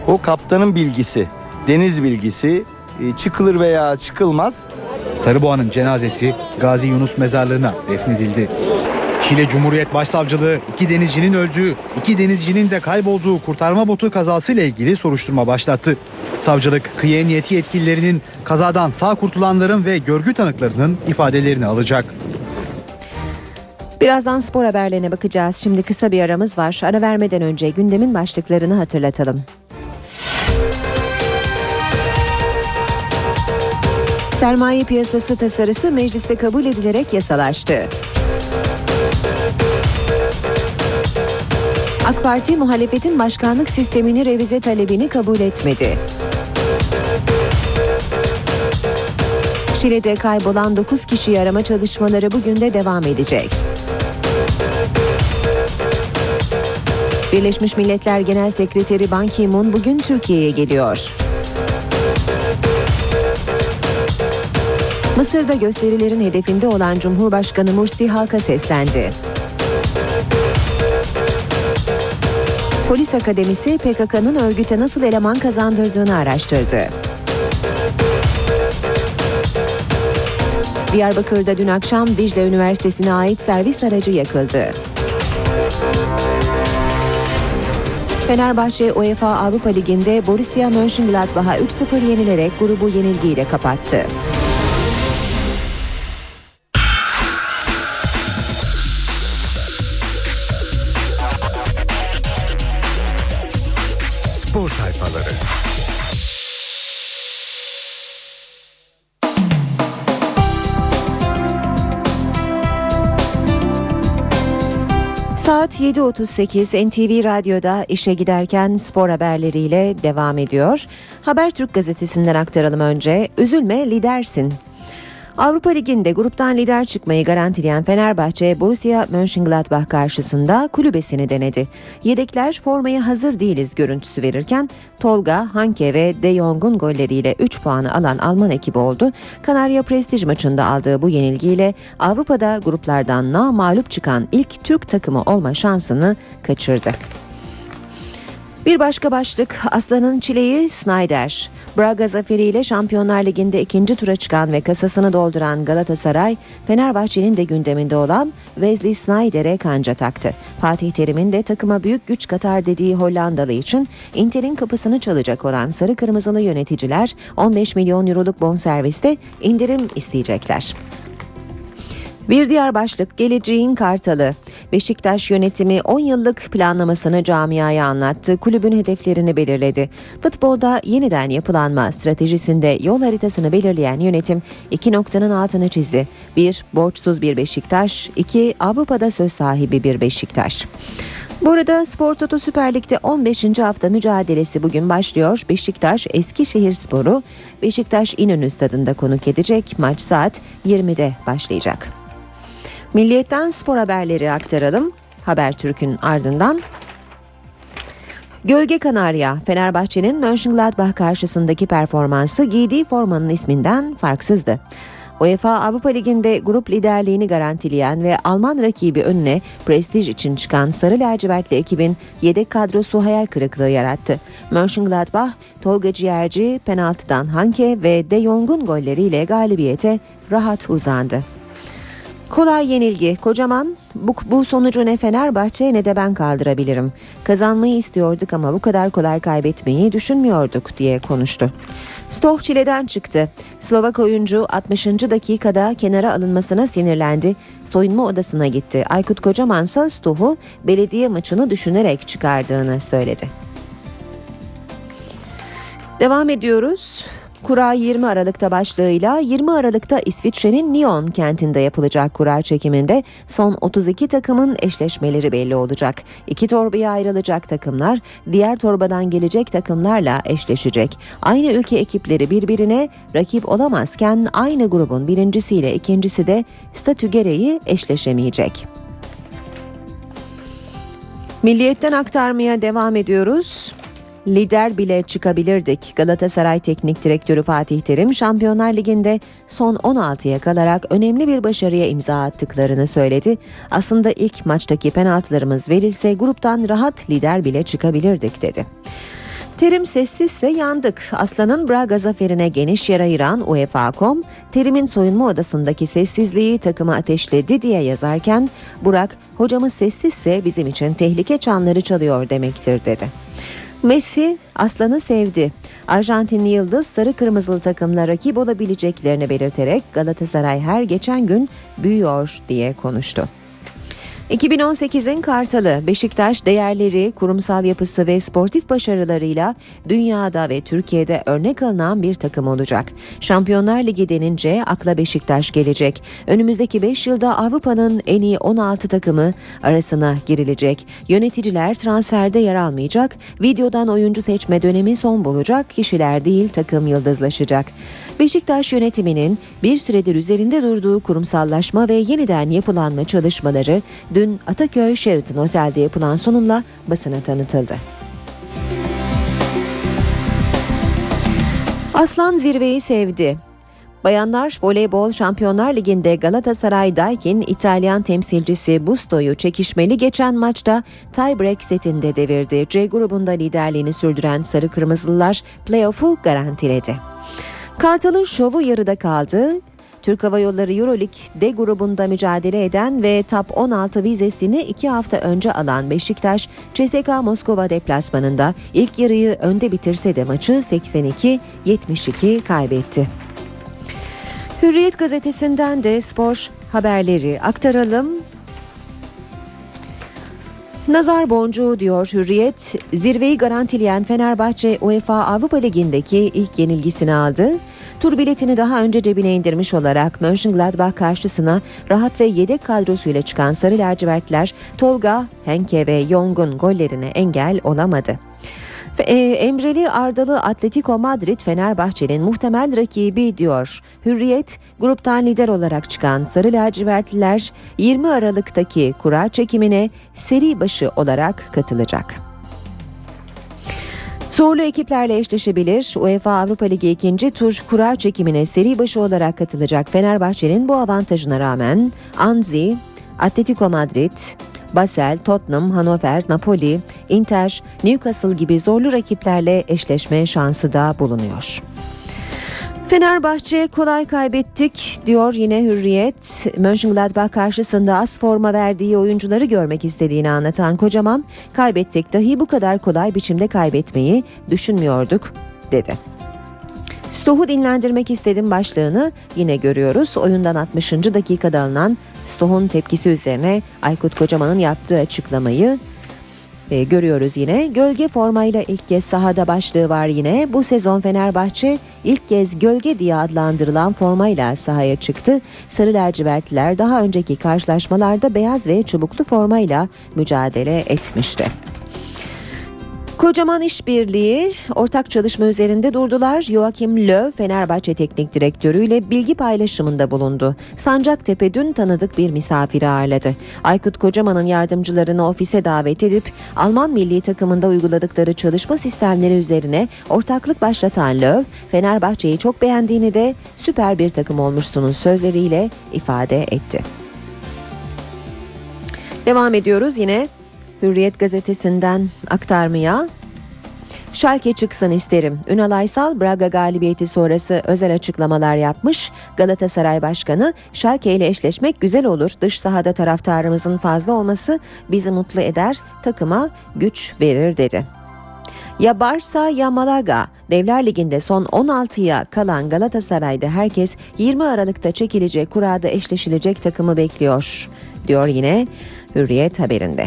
O kaptanın bilgisi. Deniz bilgisi e, çıkılır veya çıkılmaz. Sarıboğa'nın cenazesi Gazi Yunus mezarlığına defnedildi. Şile Cumhuriyet Başsavcılığı iki denizcinin öldüğü, iki denizcinin de kaybolduğu kurtarma botu kazasıyla ilgili soruşturma başlattı. Savcılık kıyı emniyeti yetkililerinin kazadan sağ kurtulanların ve görgü tanıklarının ifadelerini alacak. Birazdan spor haberlerine bakacağız. Şimdi kısa bir aramız var. Ara vermeden önce gündemin başlıklarını hatırlatalım. Sermaye piyasası tasarısı mecliste kabul edilerek yasalaştı. AK Parti muhalefetin başkanlık sistemini revize talebini kabul etmedi. Şile'de kaybolan 9 kişiyi arama çalışmaları bugün de devam edecek. Birleşmiş Milletler Genel Sekreteri Ban Ki-moon bugün Türkiye'ye geliyor. Mısır'da gösterilerin hedefinde olan Cumhurbaşkanı Mursi halka seslendi. Polis Akademisi PKK'nın örgüte nasıl eleman kazandırdığını araştırdı. Diyarbakır'da dün akşam Dicle Üniversitesi'ne ait servis aracı yakıldı. Fenerbahçe UEFA Avrupa Ligi'nde Borussia Mönchengladbach'a 3-0 yenilerek grubu yenilgiyle kapattı. Spor sayfaları. Saat 7.38 NTV Radyo'da işe giderken spor haberleriyle devam ediyor. Habertürk gazetesinden aktaralım önce. Üzülme lidersin. Avrupa Ligi'nde gruptan lider çıkmayı garantileyen Fenerbahçe Borussia Mönchengladbach karşısında kulübesini denedi. Yedekler formaya hazır değiliz görüntüsü verirken Tolga, Hanke ve De Jong'un golleriyle 3 puanı alan Alman ekibi oldu. Kanarya prestij maçında aldığı bu yenilgiyle Avrupa'da gruplardan na mağlup çıkan ilk Türk takımı olma şansını kaçırdı. Bir başka başlık Aslan'ın çileği Snyder. Braga zaferiyle Şampiyonlar Ligi'nde ikinci tura çıkan ve kasasını dolduran Galatasaray, Fenerbahçe'nin de gündeminde olan Wesley Snyder'e kanca taktı. Fatih Terim'in de takıma büyük güç katar dediği Hollandalı için Inter'in kapısını çalacak olan sarı kırmızılı yöneticiler 15 milyon euroluk bonserviste indirim isteyecekler. Bir diğer başlık geleceğin kartalı. Beşiktaş yönetimi 10 yıllık planlamasını camiaya anlattı. Kulübün hedeflerini belirledi. Futbolda yeniden yapılanma stratejisinde yol haritasını belirleyen yönetim iki noktanın altını çizdi. 1. Borçsuz bir Beşiktaş. 2. Avrupa'da söz sahibi bir Beşiktaş. Bu arada Spor Toto Süper Lig'de 15. hafta mücadelesi bugün başlıyor. Beşiktaş Eskişehir Sporu Beşiktaş İnönü stadında konuk edecek. Maç saat 20'de başlayacak. Milliyetten spor haberleri aktaralım. Habertürk'ün ardından Gölge Kanarya, Fenerbahçe'nin Mönchengladbach karşısındaki performansı giydiği formanın isminden farksızdı. UEFA Avrupa Ligi'nde grup liderliğini garantileyen ve Alman rakibi önüne prestij için çıkan Sarı Lacivertli ekibin yedek kadrosu hayal kırıklığı yarattı. Mönchengladbach, Tolga Ciğerci, penaltıdan Hanke ve De Jong'un golleriyle galibiyete rahat uzandı. Kolay yenilgi. Kocaman bu, bu sonucu ne Fenerbahçe ne de ben kaldırabilirim. Kazanmayı istiyorduk ama bu kadar kolay kaybetmeyi düşünmüyorduk diye konuştu. Stoh çileden çıktı. Slovak oyuncu 60. dakikada kenara alınmasına sinirlendi. Soyunma odasına gitti. Aykut Kocaman ise Stoh'u belediye maçını düşünerek çıkardığını söyledi. Devam ediyoruz. Kura 20 Aralık'ta başlığıyla 20 Aralık'ta İsviçre'nin Nyon kentinde yapılacak kura çekiminde son 32 takımın eşleşmeleri belli olacak. İki torbaya ayrılacak takımlar diğer torbadan gelecek takımlarla eşleşecek. Aynı ülke ekipleri birbirine rakip olamazken aynı grubun birincisiyle ikincisi de statü gereği eşleşemeyecek. Milliyetten aktarmaya devam ediyoruz. Lider bile çıkabilirdik. Galatasaray Teknik Direktörü Fatih Terim Şampiyonlar Ligi'nde son 16'ya kalarak önemli bir başarıya imza attıklarını söyledi. Aslında ilk maçtaki penaltılarımız verilse gruptan rahat lider bile çıkabilirdik dedi. Terim sessizse yandık. Aslan'ın Braga zaferine geniş yer ayıran UEFA.com, Terim'in soyunma odasındaki sessizliği takımı ateşledi diye yazarken, Burak, hocamız sessizse bizim için tehlike çanları çalıyor demektir dedi. Messi Aslan'ı sevdi. Arjantinli Yıldız sarı kırmızılı takımla rakip olabileceklerini belirterek Galatasaray her geçen gün büyüyor diye konuştu. 2018'in Kartalı Beşiktaş değerleri, kurumsal yapısı ve sportif başarılarıyla dünyada ve Türkiye'de örnek alınan bir takım olacak. Şampiyonlar Ligi denince akla Beşiktaş gelecek. Önümüzdeki 5 yılda Avrupa'nın en iyi 16 takımı arasına girilecek. Yöneticiler transferde yer almayacak. Videodan oyuncu seçme dönemi son bulacak. Kişiler değil takım yıldızlaşacak. Beşiktaş yönetiminin bir süredir üzerinde durduğu kurumsallaşma ve yeniden yapılanma çalışmaları dün Ataköy Sheraton Otel'de yapılan sunumla basına tanıtıldı. Aslan zirveyi sevdi. Bayanlar Voleybol Şampiyonlar Ligi'nde Galatasaray Daikin İtalyan temsilcisi Busto'yu çekişmeli geçen maçta tiebreak setinde devirdi. C grubunda liderliğini sürdüren Sarı Kırmızılılar playoff'u garantiledi. Kartal'ın şovu yarıda kaldı. Türk Hava Yolları Euroleague D grubunda mücadele eden ve Top 16 vizesini iki hafta önce alan Beşiktaş, CSKA Moskova deplasmanında ilk yarıyı önde bitirse de maçı 82-72 kaybetti. Hürriyet gazetesinden de spor haberleri aktaralım. Nazar boncuğu diyor Hürriyet. Zirveyi garantileyen Fenerbahçe UEFA Avrupa Ligi'ndeki ilk yenilgisini aldı. Tur biletini daha önce cebine indirmiş olarak Mönchengladbach karşısına rahat ve yedek kadrosuyla çıkan Sarı Lacivertler Tolga, Henke ve Young'un gollerine engel olamadı. E, Emreli Ardalı Atletico Madrid Fenerbahçe'nin muhtemel rakibi diyor. Hürriyet gruptan lider olarak çıkan Sarı Lacivertliler 20 Aralık'taki kura çekimine seri başı olarak katılacak. Zorlu ekiplerle eşleşebilir. UEFA Avrupa Ligi ikinci tur kura çekimine seri başı olarak katılacak Fenerbahçe'nin bu avantajına rağmen Anzi, Atletico Madrid, Basel, Tottenham, Hannover, Napoli, Inter, Newcastle gibi zorlu rakiplerle eşleşme şansı da bulunuyor. Fenerbahçe kolay kaybettik diyor yine Hürriyet. Mönchengladbach karşısında az forma verdiği oyuncuları görmek istediğini anlatan Kocaman, kaybetsek dahi bu kadar kolay biçimde kaybetmeyi düşünmüyorduk dedi. Stoh'u dinlendirmek istedim başlığını yine görüyoruz. Oyundan 60. dakikada alınan Stoh'un tepkisi üzerine Aykut Kocaman'ın yaptığı açıklamayı e, görüyoruz yine. Gölge formayla ilk kez sahada başlığı var yine. Bu sezon Fenerbahçe ilk kez gölge diye adlandırılan formayla sahaya çıktı. Sarı lacivertliler daha önceki karşılaşmalarda beyaz ve çubuklu formayla mücadele etmişti. Kocaman işbirliği ortak çalışma üzerinde durdular. Joachim Löw Fenerbahçe Teknik Direktörü ile bilgi paylaşımında bulundu. Sancaktepe dün tanıdık bir misafiri ağırladı. Aykut Kocaman'ın yardımcılarını ofise davet edip Alman milli takımında uyguladıkları çalışma sistemleri üzerine ortaklık başlatan Löw, Fenerbahçe'yi çok beğendiğini de süper bir takım olmuşsunuz sözleriyle ifade etti. Devam ediyoruz yine Hürriyet gazetesinden aktarmaya. Schalke çıksın isterim. Ünal Aysal Braga galibiyeti sonrası özel açıklamalar yapmış. Galatasaray Başkanı Schalke ile eşleşmek güzel olur. Dış sahada taraftarımızın fazla olması bizi mutlu eder, takıma güç verir dedi. Ya Barça ya Malaga. Devler Ligi'nde son 16'ya kalan Galatasaray'da herkes 20 Aralık'ta çekilecek kurada eşleşilecek takımı bekliyor. Diyor yine Hürriyet haberinde.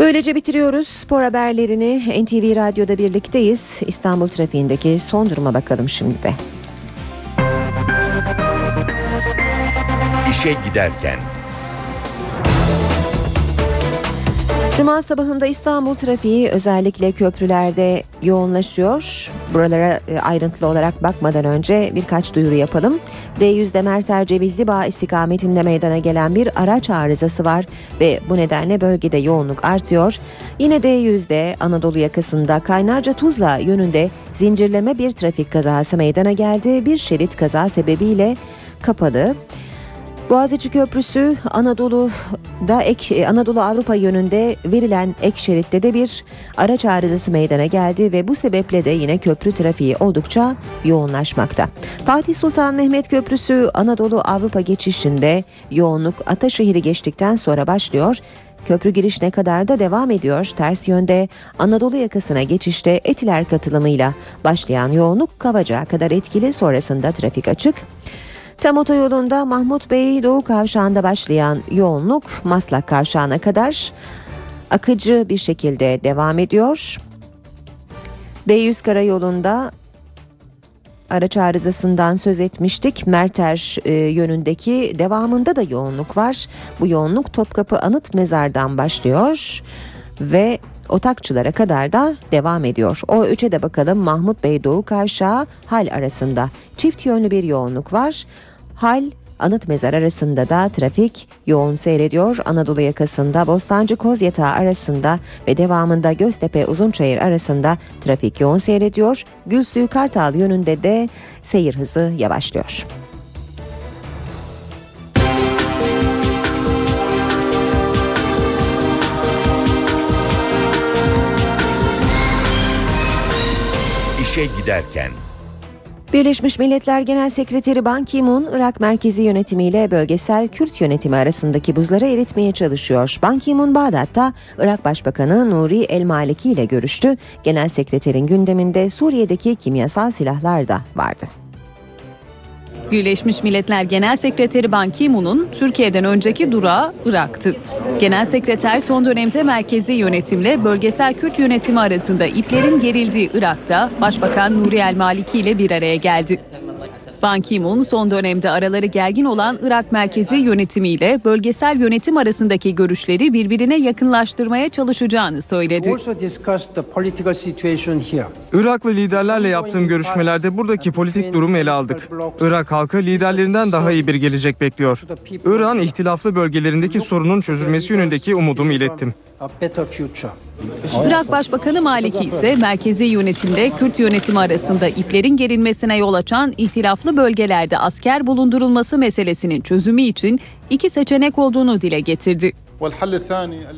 Böylece bitiriyoruz spor haberlerini. NTV Radyo'da birlikteyiz. İstanbul trafiğindeki son duruma bakalım şimdi de. İşe giderken. Cuma sabahında İstanbul trafiği özellikle köprülerde yoğunlaşıyor. Buralara e, ayrıntılı olarak bakmadan önce birkaç duyuru yapalım. D100'de Merter Cevizli Bağ istikametinde meydana gelen bir araç arızası var ve bu nedenle bölgede yoğunluk artıyor. Yine D100'de Anadolu yakasında Kaynarca Tuzla yönünde zincirleme bir trafik kazası meydana geldi. Bir şerit kaza sebebiyle kapalı. Boğaziçi Köprüsü Anadolu'da ek e, Anadolu Avrupa yönünde verilen ek şeritte de bir araç arızası meydana geldi ve bu sebeple de yine köprü trafiği oldukça yoğunlaşmakta. Fatih Sultan Mehmet Köprüsü Anadolu Avrupa geçişinde yoğunluk Ataşehir'i geçtikten sonra başlıyor. Köprü girişine kadar da devam ediyor. Ters yönde Anadolu yakasına geçişte Etiler katılımıyla başlayan yoğunluk Kavacık'a kadar etkili sonrasında trafik açık. Tam otoyolunda Mahmut Bey Doğu Kavşağı'nda başlayan yoğunluk Maslak Kavşağı'na kadar akıcı bir şekilde devam ediyor. D100 karayolunda araç arızasından söz etmiştik. Merter e, yönündeki devamında da yoğunluk var. Bu yoğunluk Topkapı Anıt Mezar'dan başlıyor ve Otakçılara kadar da devam ediyor. O üçe de bakalım Mahmut Bey Doğu Kavşağı hal arasında çift yönlü bir yoğunluk var. Hal Anıt Mezar arasında da trafik yoğun seyrediyor. Anadolu yakasında Bostancı Kozyatağı arasında ve devamında Göztepe Uzunçayır arasında trafik yoğun seyrediyor. Gülsuyu Kartal yönünde de seyir hızı yavaşlıyor. İşe giderken. Birleşmiş Milletler Genel Sekreteri Ban Ki-moon, Irak merkezi yönetimiyle bölgesel Kürt yönetimi arasındaki buzları eritmeye çalışıyor. Ban Ki-moon Bağdat'ta Irak Başbakanı Nuri El Maliki ile görüştü. Genel Sekreterin gündeminde Suriye'deki kimyasal silahlar da vardı. Birleşmiş Milletler Genel Sekreteri Ban Ki-moon'un Türkiye'den önceki durağı Irak'tı. Genel Sekreter son dönemde merkezi yönetimle bölgesel Kürt yönetimi arasında iplerin gerildiği Irak'ta Başbakan Nuri El Maliki ile bir araya geldi. Ban Ki-moon son dönemde araları gergin olan Irak merkezi yönetimiyle bölgesel yönetim arasındaki görüşleri birbirine yakınlaştırmaya çalışacağını söyledi. Iraklı liderlerle yaptığım görüşmelerde buradaki politik durumu ele aldık. Irak halkı liderlerinden daha iyi bir gelecek bekliyor. Irak'ın ihtilaflı bölgelerindeki sorunun çözülmesi yönündeki umudumu ilettim. Irak Başbakanı Maliki ise merkezi yönetimde Kürt yönetimi arasında iplerin gerilmesine yol açan ihtilaflı bölgelerde asker bulundurulması meselesinin çözümü için iki seçenek olduğunu dile getirdi.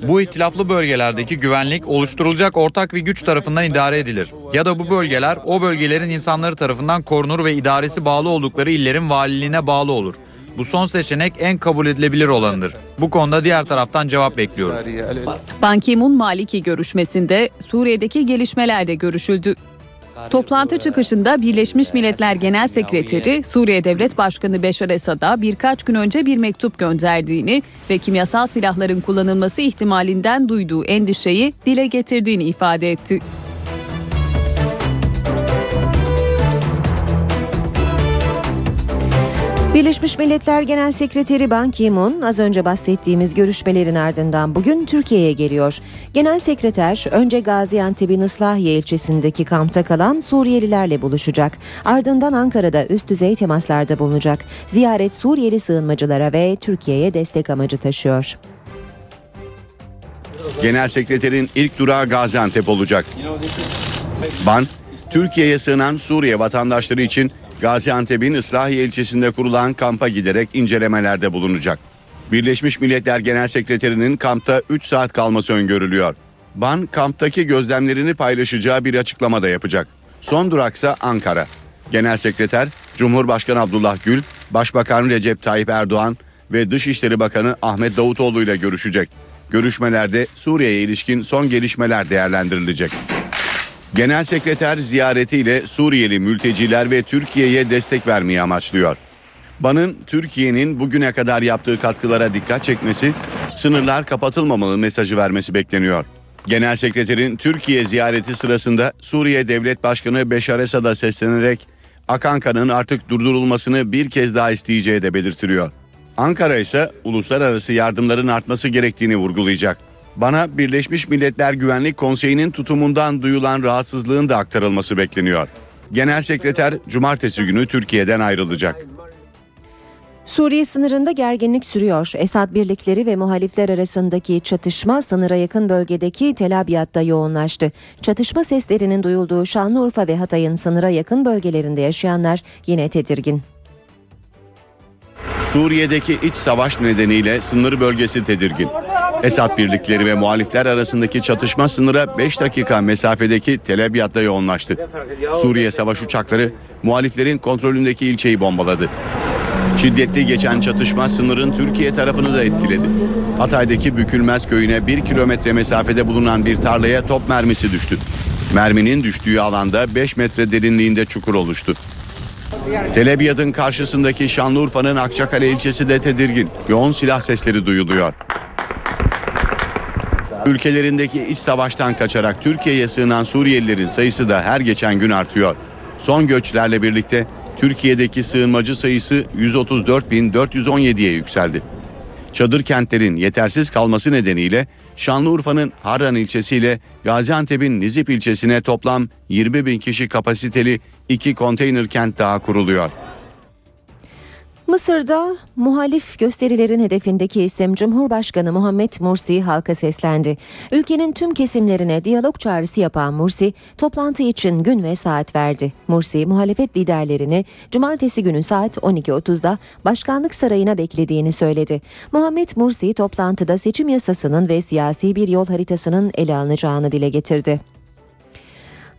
Bu ihtilaflı bölgelerdeki güvenlik oluşturulacak ortak bir güç tarafından idare edilir. Ya da bu bölgeler o bölgelerin insanları tarafından korunur ve idaresi bağlı oldukları illerin valiliğine bağlı olur. Bu son seçenek en kabul edilebilir olanıdır. Bu konuda diğer taraftan cevap bekliyoruz. Ban Ki-moon Maliki görüşmesinde Suriye'deki gelişmelerde görüşüldü. Toplantı çıkışında Birleşmiş Milletler Genel Sekreteri Suriye Devlet Başkanı Beşar Esad'a birkaç gün önce bir mektup gönderdiğini ve kimyasal silahların kullanılması ihtimalinden duyduğu endişeyi dile getirdiğini ifade etti. Birleşmiş Milletler Genel Sekreteri Ban Ki-moon az önce bahsettiğimiz görüşmelerin ardından bugün Türkiye'ye geliyor. Genel Sekreter önce Gaziantep'in Islahiye ilçesindeki kampta kalan Suriyelilerle buluşacak. Ardından Ankara'da üst düzey temaslarda bulunacak. Ziyaret Suriyeli sığınmacılara ve Türkiye'ye destek amacı taşıyor. Genel Sekreterin ilk durağı Gaziantep olacak. Ban, Türkiye'ye sığınan Suriye vatandaşları için Gaziantep'in Islahiye ilçesinde kurulan kampa giderek incelemelerde bulunacak. Birleşmiş Milletler Genel Sekreterinin kampta 3 saat kalması öngörülüyor. Ban kamptaki gözlemlerini paylaşacağı bir açıklama da yapacak. Son duraksa Ankara. Genel Sekreter Cumhurbaşkanı Abdullah Gül, Başbakan Recep Tayyip Erdoğan ve Dışişleri Bakanı Ahmet Davutoğlu ile görüşecek. Görüşmelerde Suriye'ye ilişkin son gelişmeler değerlendirilecek. Genel Sekreter ziyaretiyle Suriyeli mülteciler ve Türkiye'ye destek vermeyi amaçlıyor. Ban'ın Türkiye'nin bugüne kadar yaptığı katkılara dikkat çekmesi, sınırlar kapatılmamalı mesajı vermesi bekleniyor. Genel Sekreterin Türkiye ziyareti sırasında Suriye Devlet Başkanı Beşar Esad'a seslenerek akan kanın artık durdurulmasını bir kez daha isteyeceği de belirtiliyor. Ankara ise uluslararası yardımların artması gerektiğini vurgulayacak. Bana Birleşmiş Milletler Güvenlik Konseyi'nin tutumundan duyulan rahatsızlığın da aktarılması bekleniyor. Genel Sekreter cumartesi günü Türkiye'den ayrılacak. Suriye sınırında gerginlik sürüyor. Esad birlikleri ve muhalifler arasındaki çatışma sınıra yakın bölgedeki Tel Abyad'da yoğunlaştı. Çatışma seslerinin duyulduğu Şanlıurfa ve Hatay'ın sınıra yakın bölgelerinde yaşayanlar yine tedirgin. Suriye'deki iç savaş nedeniyle sınır bölgesi tedirgin. Esad birlikleri ve muhalifler arasındaki çatışma sınıra 5 dakika mesafedeki Tel Abyad'da yoğunlaştı. Suriye savaş uçakları muhaliflerin kontrolündeki ilçeyi bombaladı. Şiddetli geçen çatışma sınırın Türkiye tarafını da etkiledi. Hatay'daki Bükülmez köyüne 1 kilometre mesafede bulunan bir tarlaya top mermisi düştü. Merminin düştüğü alanda 5 metre derinliğinde çukur oluştu. Tel karşısındaki Şanlıurfa'nın Akçakale ilçesi de tedirgin. Yoğun silah sesleri duyuluyor. Ülkelerindeki iç savaştan kaçarak Türkiye'ye sığınan Suriyelilerin sayısı da her geçen gün artıyor. Son göçlerle birlikte Türkiye'deki sığınmacı sayısı 134.417'ye yükseldi. Çadır kentlerin yetersiz kalması nedeniyle Şanlıurfa'nın Harran ilçesiyle Gaziantep'in Nizip ilçesine toplam 20 bin kişi kapasiteli iki konteyner kent daha kuruluyor. Mısır'da muhalif gösterilerin hedefindeki isim Cumhurbaşkanı Muhammed Mursi halka seslendi. Ülkenin tüm kesimlerine diyalog çağrısı yapan Mursi toplantı için gün ve saat verdi. Mursi muhalefet liderlerini cumartesi günü saat 12.30'da başkanlık sarayına beklediğini söyledi. Muhammed Mursi toplantıda seçim yasasının ve siyasi bir yol haritasının ele alınacağını dile getirdi.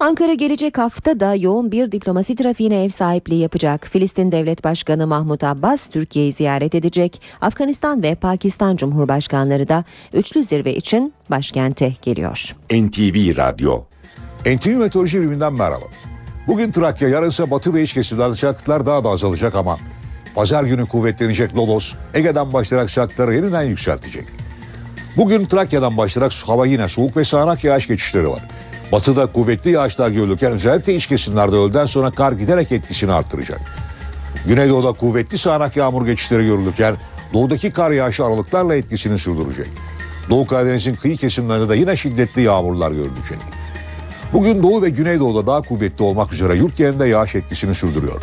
Ankara gelecek hafta da yoğun bir diplomasi trafiğine ev sahipliği yapacak. Filistin Devlet Başkanı Mahmut Abbas Türkiye'yi ziyaret edecek. Afganistan ve Pakistan Cumhurbaşkanları da üçlü zirve için başkente geliyor. NTV Radyo NTV Meteoroloji Biriminden merhaba. Bugün Trakya, yarın ise batı ve iç kesimlerde sıcaklıklar daha da azalacak ama Pazar günü kuvvetlenecek Lodos Ege'den başlayarak sıcaklıkları yeniden yükseltecek. Bugün Trakya'dan başlayarak hava yine soğuk ve sağanak yağış geçişleri var. Batıda kuvvetli yağışlar görülürken özellikle iç kesimlerde öğleden sonra kar giderek etkisini artıracak. Güneydoğuda kuvvetli sağanak yağmur geçişleri görülürken doğudaki kar yağışı aralıklarla etkisini sürdürecek. Doğu Karadeniz'in kıyı kesimlerinde de yine şiddetli yağmurlar görülecek. Bugün Doğu ve Güneydoğu'da daha kuvvetli olmak üzere yurt genelinde yağış etkisini sürdürüyor.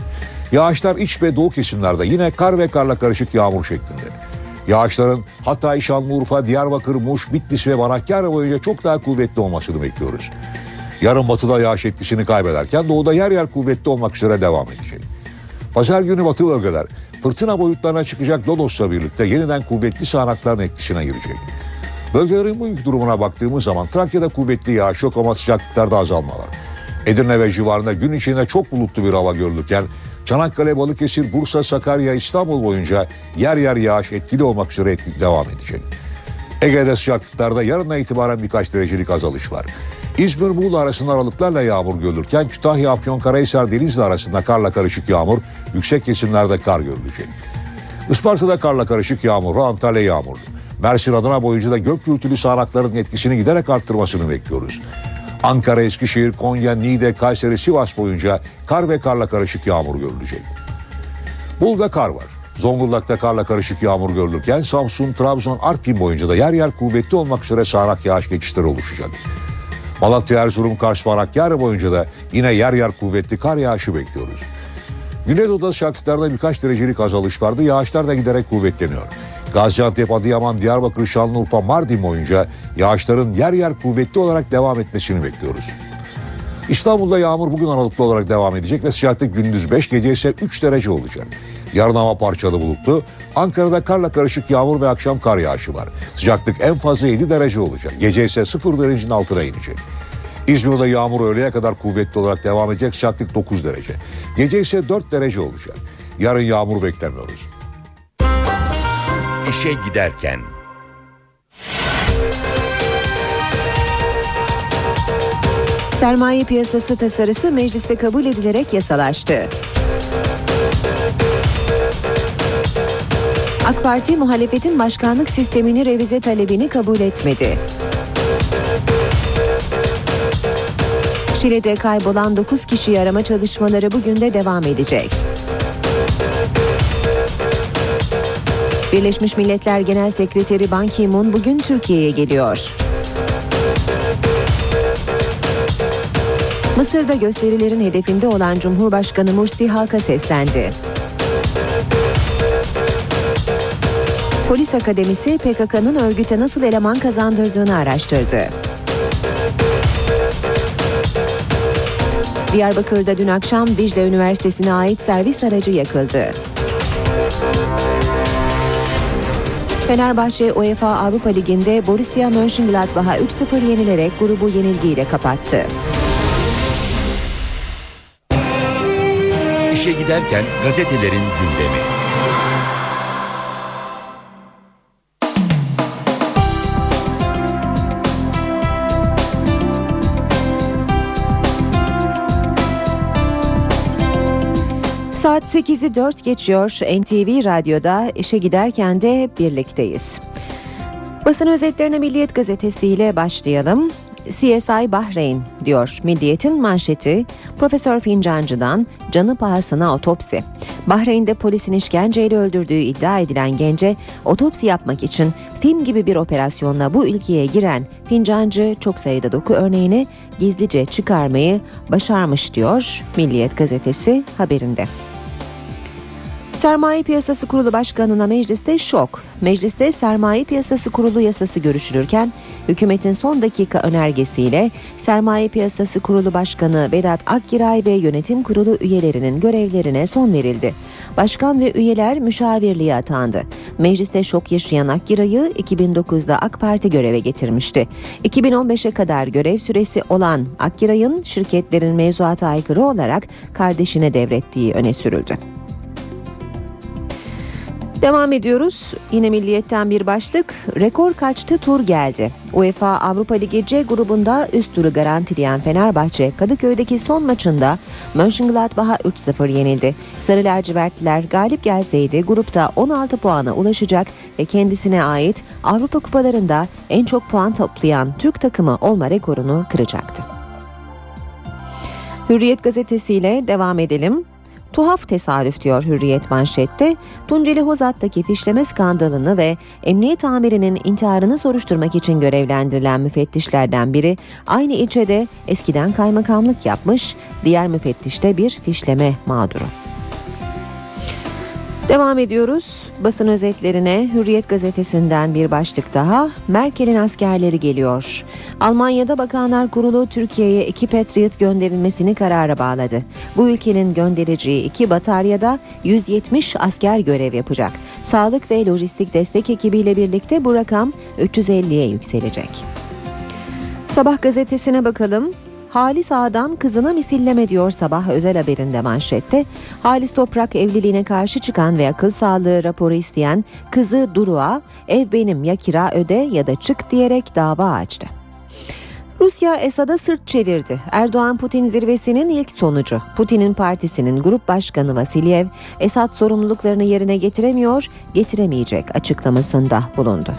Yağışlar iç ve doğu kesimlerde yine kar ve karla karışık yağmur şeklinde. Yağışların Hatay, Şanlıurfa, Diyarbakır, Muş, Bitlis ve Manakkar boyunca çok daha kuvvetli olmasını bekliyoruz. Yarın batıda yağış etkisini kaybederken doğuda yer yer kuvvetli olmak üzere devam edecek. Pazar günü batı bölgeler fırtına boyutlarına çıkacak Lodos'la birlikte yeniden kuvvetli sağanakların etkisine girecek. Bölgelerin bu yük durumuna baktığımız zaman Trakya'da kuvvetli yağış yok ama sıcaklıklarda azalma var. Edirne ve civarında gün içinde çok bulutlu bir hava görülürken Çanakkale, Balıkesir, Bursa, Sakarya, İstanbul boyunca yer yer yağış etkili olmak üzere etkili devam edecek. Ege'de sıcaklıklarda yarından itibaren birkaç derecelik azalış var. İzmir Muğla arasında aralıklarla yağmur görülürken Kütahya, Afyonkarahisar, Denizli arasında karla karışık yağmur, yüksek kesimlerde kar görülecek. Isparta'da karla karışık yağmurlu, Antalya yağmurlu. Mersin Adana boyunca da gök gürültülü sağanakların etkisini giderek arttırmasını bekliyoruz. Ankara, Eskişehir, Konya, Niğde, Kayseri, Sivas boyunca kar ve karla karışık yağmur görülecek. Bolu'da kar var. Zonguldak'ta karla karışık yağmur görülürken Samsun, Trabzon, Artvin boyunca da yer yer kuvvetli olmak üzere sağanak yağış geçişleri oluşacak. Malatya, Erzurum, Kars ve Hakkari boyunca da yine yer yer kuvvetli kar yağışı bekliyoruz. Güneydoğu'da sıcaklıklarda birkaç derecelik azalış vardı. Yağışlar da giderek kuvvetleniyor. Gaziantep, Adıyaman, Diyarbakır, Şanlıurfa, Mardin boyunca yağışların yer yer kuvvetli olarak devam etmesini bekliyoruz. İstanbul'da yağmur bugün aralıklı olarak devam edecek ve sıcaklık gündüz 5, gece ise 3 derece olacak. Yarın hava parçalı bulutlu. Ankara'da karla karışık yağmur ve akşam kar yağışı var. Sıcaklık en fazla 7 derece olacak. Gece ise 0 derecenin altına inecek. İzmir'de yağmur öğleye kadar kuvvetli olarak devam edecek. Sıcaklık 9 derece. Gece ise 4 derece olacak. Yarın yağmur beklemiyoruz. İşe giderken Sermaye piyasası tasarısı mecliste kabul edilerek yasalaştı. AK Parti muhalefetin başkanlık sistemini revize talebini kabul etmedi. Şile'de kaybolan 9 kişi arama çalışmaları bugün de devam edecek. Birleşmiş Milletler Genel Sekreteri Ban Ki-moon bugün Türkiye'ye geliyor. Mısır'da gösterilerin hedefinde olan Cumhurbaşkanı Mursi halka seslendi. Polis Akademisi PKK'nın örgüte nasıl eleman kazandırdığını araştırdı. Diyarbakır'da dün akşam Dicle Üniversitesi'ne ait servis aracı yakıldı. Fenerbahçe UEFA Avrupa Ligi'nde Borussia Mönchengladbach'a 3-0 yenilerek grubu yenilgiyle kapattı. İşe giderken gazetelerin gündemi. Saat 8'i 4 geçiyor. NTV Radyo'da işe giderken de birlikteyiz. Basın özetlerine Milliyet Gazetesi ile başlayalım. CSI Bahreyn diyor Milliyet'in manşeti Profesör Fincancı'dan canı pahasına otopsi. Bahreyn'de polisin işkenceyle öldürdüğü iddia edilen gence otopsi yapmak için film gibi bir operasyonla bu ülkeye giren Fincancı çok sayıda doku örneğini gizlice çıkarmayı başarmış diyor Milliyet gazetesi haberinde. Sermaye Piyasası Kurulu Başkanı'na mecliste şok. Mecliste Sermaye Piyasası Kurulu yasası görüşülürken hükümetin son dakika önergesiyle Sermaye Piyasası Kurulu Başkanı Vedat Akgiray ve yönetim kurulu üyelerinin görevlerine son verildi. Başkan ve üyeler müşavirliğe atandı. Mecliste şok yaşayan Akgiray'ı 2009'da AK Parti göreve getirmişti. 2015'e kadar görev süresi olan Akgiray'ın şirketlerin mevzuata aykırı olarak kardeşine devrettiği öne sürüldü. Devam ediyoruz. Yine milliyetten bir başlık. Rekor kaçtı tur geldi. UEFA Avrupa Ligi C grubunda üst turu garantileyen Fenerbahçe Kadıköy'deki son maçında Mönchengladbach'a 3-0 yenildi. Sarı lacivertliler galip gelseydi grupta 16 puana ulaşacak ve kendisine ait Avrupa kupalarında en çok puan toplayan Türk takımı olma rekorunu kıracaktı. Hürriyet gazetesiyle devam edelim. Tuhaf tesadüf diyor Hürriyet manşette. Tunceli Hozat'taki fişleme skandalını ve emniyet amirinin intiharını soruşturmak için görevlendirilen müfettişlerden biri aynı ilçede eskiden kaymakamlık yapmış, diğer müfettiş de bir fişleme mağduru. Devam ediyoruz. Basın özetlerine Hürriyet gazetesinden bir başlık daha. Merkel'in askerleri geliyor. Almanya'da Bakanlar Kurulu Türkiye'ye iki Patriot gönderilmesini karara bağladı. Bu ülkenin göndereceği iki bataryada 170 asker görev yapacak. Sağlık ve lojistik destek ekibiyle birlikte bu rakam 350'ye yükselecek. Sabah gazetesine bakalım. Halis Ağa'dan kızına misilleme diyor sabah özel haberinde manşette. Halis Toprak evliliğine karşı çıkan ve akıl sağlığı raporu isteyen kızı Duru'a ev benim ya kira öde ya da çık diyerek dava açtı. Rusya Esad'a sırt çevirdi. Erdoğan-Putin zirvesinin ilk sonucu. Putin'in partisinin grup başkanı Vasilyev, Esad sorumluluklarını yerine getiremiyor, getiremeyecek açıklamasında bulundu.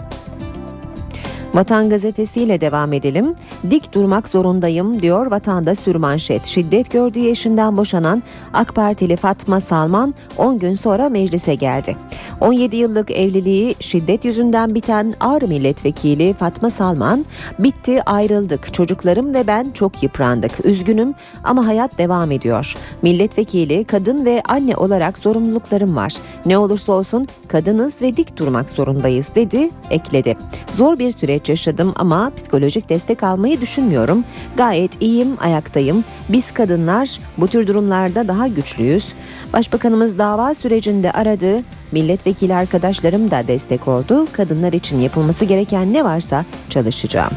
Vatan gazetesiyle devam edelim. Dik durmak zorundayım diyor vatanda sürmanşet. Şiddet gördüğü eşinden boşanan AK Partili Fatma Salman 10 gün sonra meclise geldi. 17 yıllık evliliği şiddet yüzünden biten Ağrı milletvekili Fatma Salman, bitti ayrıldık çocuklarım ve ben çok yıprandık. Üzgünüm ama hayat devam ediyor. Milletvekili kadın ve anne olarak sorumluluklarım var. Ne olursa olsun kadınız ve dik durmak zorundayız dedi, ekledi. Zor bir süreç yaşadım ama psikolojik destek almayı düşünmüyorum. Gayet iyiyim, ayaktayım. Biz kadınlar bu tür durumlarda daha güçlüyüz. Başbakanımız dava sürecinde aradı. Milletvekili arkadaşlarım da destek oldu. Kadınlar için yapılması gereken ne varsa çalışacağım.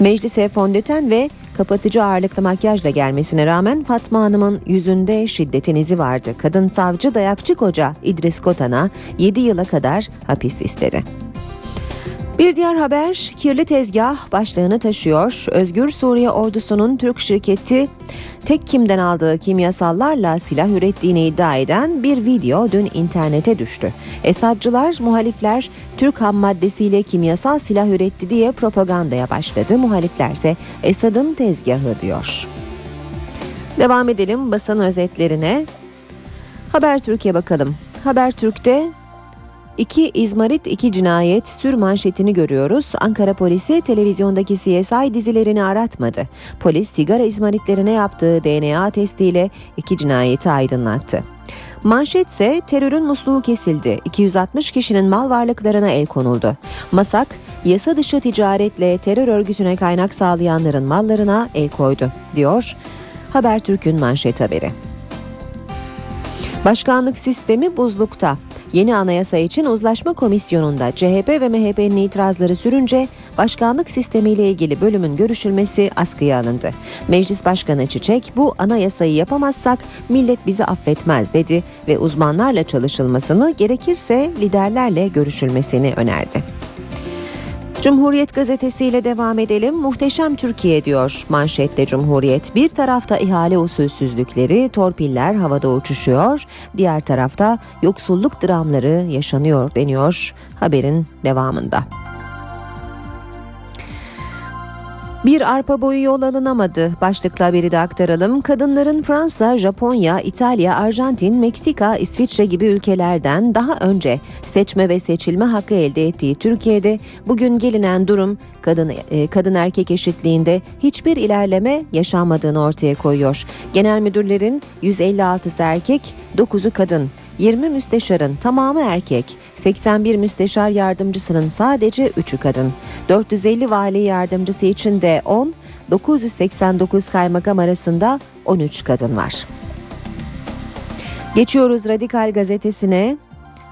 Meclise fondöten ve kapatıcı ağırlıklı makyajla gelmesine rağmen Fatma Hanım'ın yüzünde şiddetin izi vardı. Kadın savcı dayakçı koca İdris Kotan'a 7 yıla kadar hapis istedi. Bir diğer haber kirli tezgah başlığını taşıyor. Özgür Suriye ordusunun Türk şirketi tek kimden aldığı kimyasallarla silah ürettiğini iddia eden bir video dün internete düştü. Esadcılar, muhalifler Türk ham maddesiyle kimyasal silah üretti diye propagandaya başladı. Muhaliflerse Esad'ın tezgahı diyor. Devam edelim basın özetlerine. Haber Türkiye bakalım. Haber Türk'te İki İzmarit iki cinayet sür manşetini görüyoruz. Ankara polisi televizyondaki CSI dizilerini aratmadı. Polis sigara izmaritlerine yaptığı DNA testiyle iki cinayeti aydınlattı. Manşet ise terörün musluğu kesildi. 260 kişinin mal varlıklarına el konuldu. Masak, yasa dışı ticaretle terör örgütüne kaynak sağlayanların mallarına el koydu, diyor Habertürk'ün manşet haberi. Başkanlık sistemi buzlukta. Yeni anayasa için uzlaşma komisyonunda CHP ve MHP'nin itirazları sürünce başkanlık sistemiyle ilgili bölümün görüşülmesi askıya alındı. Meclis Başkanı Çiçek bu anayasayı yapamazsak millet bizi affetmez dedi ve uzmanlarla çalışılmasını gerekirse liderlerle görüşülmesini önerdi. Cumhuriyet gazetesiyle devam edelim. Muhteşem Türkiye diyor manşette Cumhuriyet. Bir tarafta ihale usulsüzlükleri, torpiller havada uçuşuyor. Diğer tarafta yoksulluk dramları yaşanıyor deniyor haberin devamında. Bir arpa boyu yol alınamadı. Başlıkla haberi de aktaralım. Kadınların Fransa, Japonya, İtalya, Arjantin, Meksika, İsviçre gibi ülkelerden daha önce seçme ve seçilme hakkı elde ettiği Türkiye'de bugün gelinen durum kadın e, kadın erkek eşitliğinde hiçbir ilerleme yaşanmadığını ortaya koyuyor. Genel müdürlerin 156'sı erkek, 9'u kadın. 20 müsteşarın tamamı erkek, 81 müsteşar yardımcısının sadece 3'ü kadın. 450 vali yardımcısı için de 10, 989 kaymakam arasında 13 kadın var. Geçiyoruz Radikal gazetesine.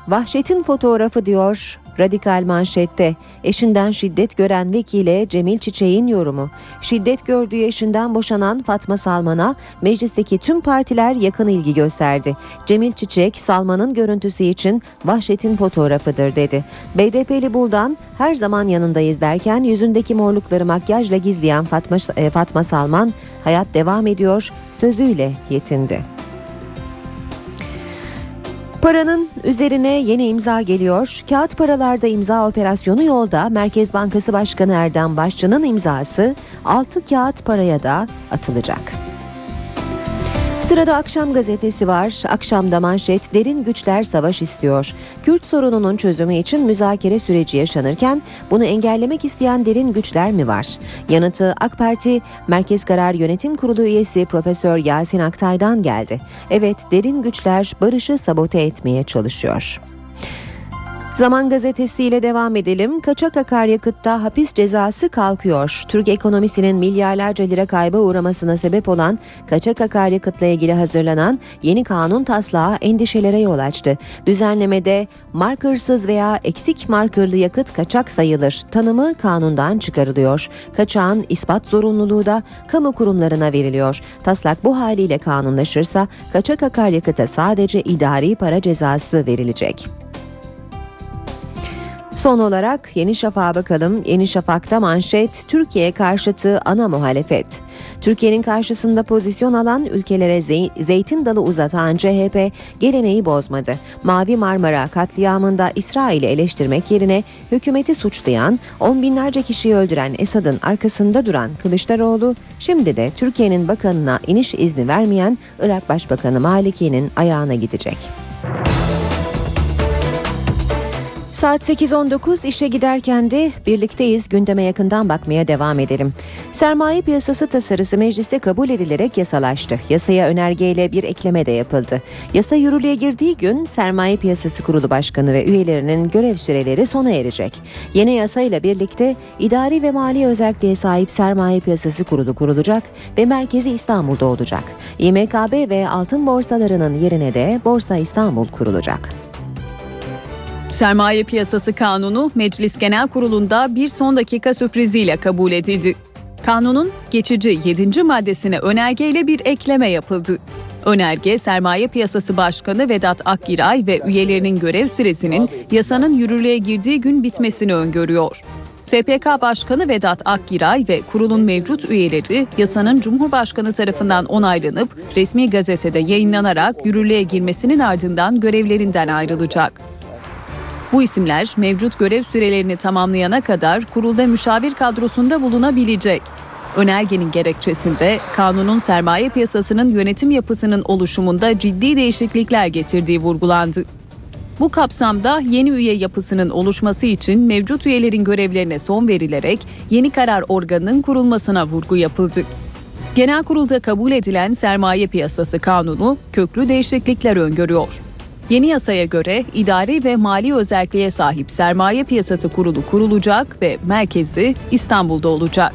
Vahşetin fotoğrafı diyor Radikal manşette eşinden şiddet gören vekile Cemil Çiçek'in yorumu. Şiddet gördüğü eşinden boşanan Fatma Salman'a meclisteki tüm partiler yakın ilgi gösterdi. Cemil Çiçek Salman'ın görüntüsü için vahşetin fotoğrafıdır dedi. BDP'li Buldan her zaman yanındayız derken yüzündeki morlukları makyajla gizleyen Fatma, e, Fatma Salman hayat devam ediyor sözüyle yetindi. Paranın üzerine yeni imza geliyor. Kağıt paralarda imza operasyonu yolda. Merkez Bankası Başkanı Erdem Başçı'nın imzası 6 kağıt paraya da atılacak. Sırada akşam gazetesi var. Akşamda manşet derin güçler savaş istiyor. Kürt sorununun çözümü için müzakere süreci yaşanırken bunu engellemek isteyen derin güçler mi var? Yanıtı AK Parti Merkez Karar Yönetim Kurulu üyesi Profesör Yasin Aktay'dan geldi. Evet derin güçler barışı sabote etmeye çalışıyor. Zaman gazetesiyle devam edelim. Kaçak akaryakıtta hapis cezası kalkıyor. Türk ekonomisinin milyarlarca lira kayba uğramasına sebep olan kaçak akaryakıtla ilgili hazırlanan yeni kanun taslağı endişelere yol açtı. Düzenlemede markersız veya eksik markerlı yakıt kaçak sayılır. Tanımı kanundan çıkarılıyor. Kaçağın ispat zorunluluğu da kamu kurumlarına veriliyor. Taslak bu haliyle kanunlaşırsa kaçak akaryakıta sadece idari para cezası verilecek. Son olarak Yeni Şafak'a bakalım. Yeni Şafak'ta manşet Türkiye karşıtı ana muhalefet. Türkiye'nin karşısında pozisyon alan ülkelere zey- zeytin dalı uzatan CHP geleneği bozmadı. Mavi Marmara katliamında İsrail'i eleştirmek yerine hükümeti suçlayan, on binlerce kişiyi öldüren Esad'ın arkasında duran Kılıçdaroğlu, şimdi de Türkiye'nin bakanına iniş izni vermeyen Irak Başbakanı Maliki'nin ayağına gidecek. Saat 8.19 işe giderken de birlikteyiz gündeme yakından bakmaya devam edelim. Sermaye piyasası tasarısı mecliste kabul edilerek yasalaştı. Yasaya önergeyle bir ekleme de yapıldı. Yasa yürürlüğe girdiği gün Sermaye Piyasası Kurulu Başkanı ve üyelerinin görev süreleri sona erecek. Yeni yasayla birlikte idari ve mali özelliğe sahip Sermaye Piyasası Kurulu kurulacak ve merkezi İstanbul'da olacak. İMKB ve altın borsalarının yerine de Borsa İstanbul kurulacak. Sermaye Piyasası Kanunu Meclis Genel Kurulu'nda bir son dakika sürpriziyle kabul edildi. Kanunun geçici 7. maddesine önergeyle bir ekleme yapıldı. Önerge Sermaye Piyasası Başkanı Vedat Akgiray ve üyelerinin görev süresinin yasanın yürürlüğe girdiği gün bitmesini öngörüyor. SPK Başkanı Vedat Akgiray ve kurulun mevcut üyeleri yasanın Cumhurbaşkanı tarafından onaylanıp resmi gazetede yayınlanarak yürürlüğe girmesinin ardından görevlerinden ayrılacak. Bu isimler mevcut görev sürelerini tamamlayana kadar kurulda müşavir kadrosunda bulunabilecek. Önergenin gerekçesinde kanunun sermaye piyasasının yönetim yapısının oluşumunda ciddi değişiklikler getirdiği vurgulandı. Bu kapsamda yeni üye yapısının oluşması için mevcut üyelerin görevlerine son verilerek yeni karar organının kurulmasına vurgu yapıldı. Genel kurulda kabul edilen sermaye piyasası kanunu köklü değişiklikler öngörüyor. Yeni yasaya göre idari ve mali özelliğe sahip sermaye piyasası kurulu kurulacak ve merkezi İstanbul'da olacak.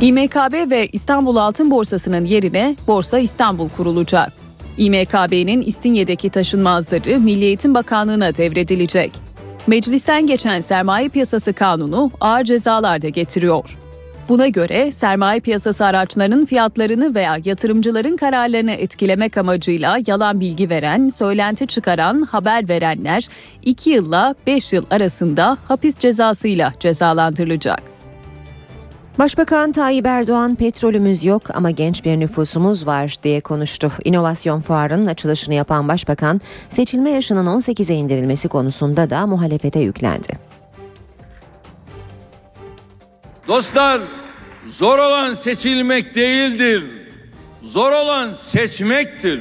İMKB ve İstanbul Altın Borsası'nın yerine Borsa İstanbul kurulacak. İMKB'nin İstinye'deki taşınmazları Milli Eğitim Bakanlığı'na devredilecek. Meclisten geçen sermaye piyasası kanunu ağır cezalar da getiriyor. Buna göre sermaye piyasası araçlarının fiyatlarını veya yatırımcıların kararlarını etkilemek amacıyla yalan bilgi veren, söylenti çıkaran, haber verenler 2 yılla 5 yıl arasında hapis cezasıyla cezalandırılacak. Başbakan Tayyip Erdoğan petrolümüz yok ama genç bir nüfusumuz var diye konuştu. İnovasyon fuarının açılışını yapan başbakan seçilme yaşının 18'e indirilmesi konusunda da muhalefete yüklendi. Dostlar zor olan seçilmek değildir. Zor olan seçmektir.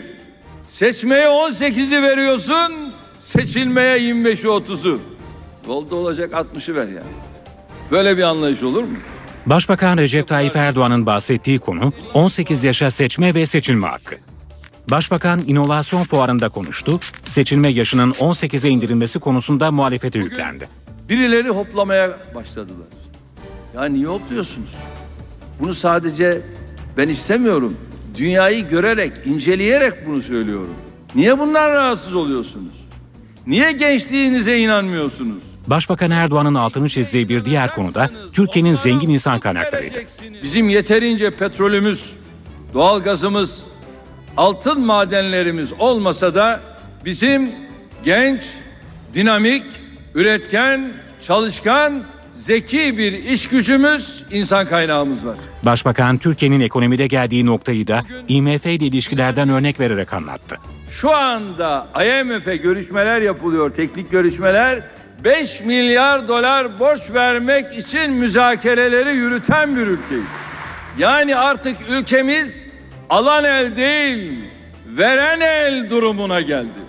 Seçmeye 18'i veriyorsun, seçilmeye 25'i 30'u. Oldu olacak 60'ı ver yani. Böyle bir anlayış olur mu? Başbakan Recep Tayyip Erdoğan'ın bahsettiği konu 18 yaşa seçme ve seçilme hakkı. Başbakan inovasyon fuarında konuştu, seçilme yaşının 18'e indirilmesi konusunda muhalefete yüklendi. Birileri hoplamaya başladılar. Ya niye hopluyorsunuz? Bunu sadece ben istemiyorum. Dünyayı görerek, inceleyerek bunu söylüyorum. Niye bundan rahatsız oluyorsunuz? Niye gençliğinize inanmıyorsunuz? Başbakan Erdoğan'ın altını çizdiği bir diğer konu da Türkiye'nin zengin insan kaynaklarıydı. Bizim yeterince petrolümüz, doğalgazımız, altın madenlerimiz olmasa da bizim genç, dinamik, üretken, çalışkan, zeki bir iş gücümüz, insan kaynağımız var. Başbakan Türkiye'nin ekonomide geldiği noktayı da IMF ile ilişkilerden örnek vererek anlattı. Şu anda IMF'e görüşmeler yapılıyor, teknik görüşmeler. 5 milyar dolar borç vermek için müzakereleri yürüten bir ülkeyiz. Yani artık ülkemiz alan el değil, veren el durumuna geldi.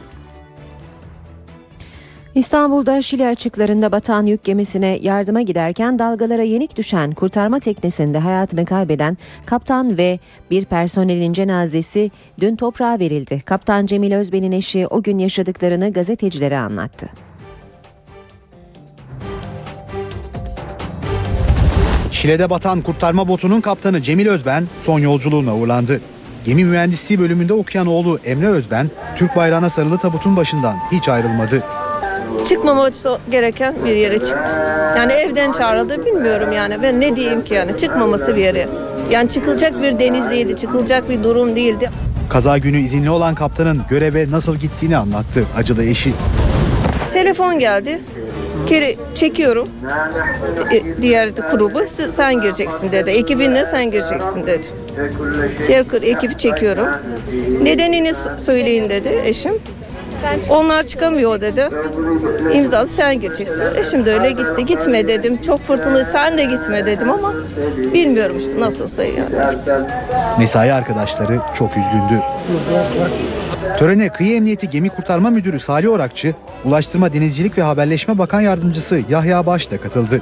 İstanbul'da Şili açıklarında batan yük gemisine yardıma giderken dalgalara yenik düşen kurtarma teknesinde hayatını kaybeden kaptan ve bir personelin cenazesi dün toprağa verildi. Kaptan Cemil Özben'in eşi o gün yaşadıklarını gazetecilere anlattı. Şile'de batan kurtarma botunun kaptanı Cemil Özben son yolculuğuna uğurlandı. Gemi mühendisliği bölümünde okuyan oğlu Emre Özben, Türk bayrağına sarılı tabutun başından hiç ayrılmadı. Çıkmaması gereken bir yere çıktı. Yani evden çağrıldı bilmiyorum yani. Ben ne diyeyim ki yani çıkmaması bir yere. Yani çıkılacak bir deniz değildi, çıkılacak bir durum değildi. Kaza günü izinli olan kaptanın göreve nasıl gittiğini anlattı acılı eşi. Telefon geldi. Kere çekiyorum. E, diğer grubu "Siz- sen gireceksin dedi. Ekibinle sen gireceksin dedi. Diğer ekibi çekiyorum. Nedenini söyleyin dedi eşim. Onlar çıkamıyor dedi. İmzası sen gireceksin. Eşim de öyle gitti. Gitme dedim. Çok fırtınalı sen de gitme dedim ama bilmiyorum işte nasıl olsa yani. Mesai arkadaşları çok üzgündü. Törene Kıyı Emniyeti Gemi Kurtarma Müdürü Salih Orakçı, Ulaştırma Denizcilik ve Haberleşme Bakan Yardımcısı Yahya Baş da katıldı.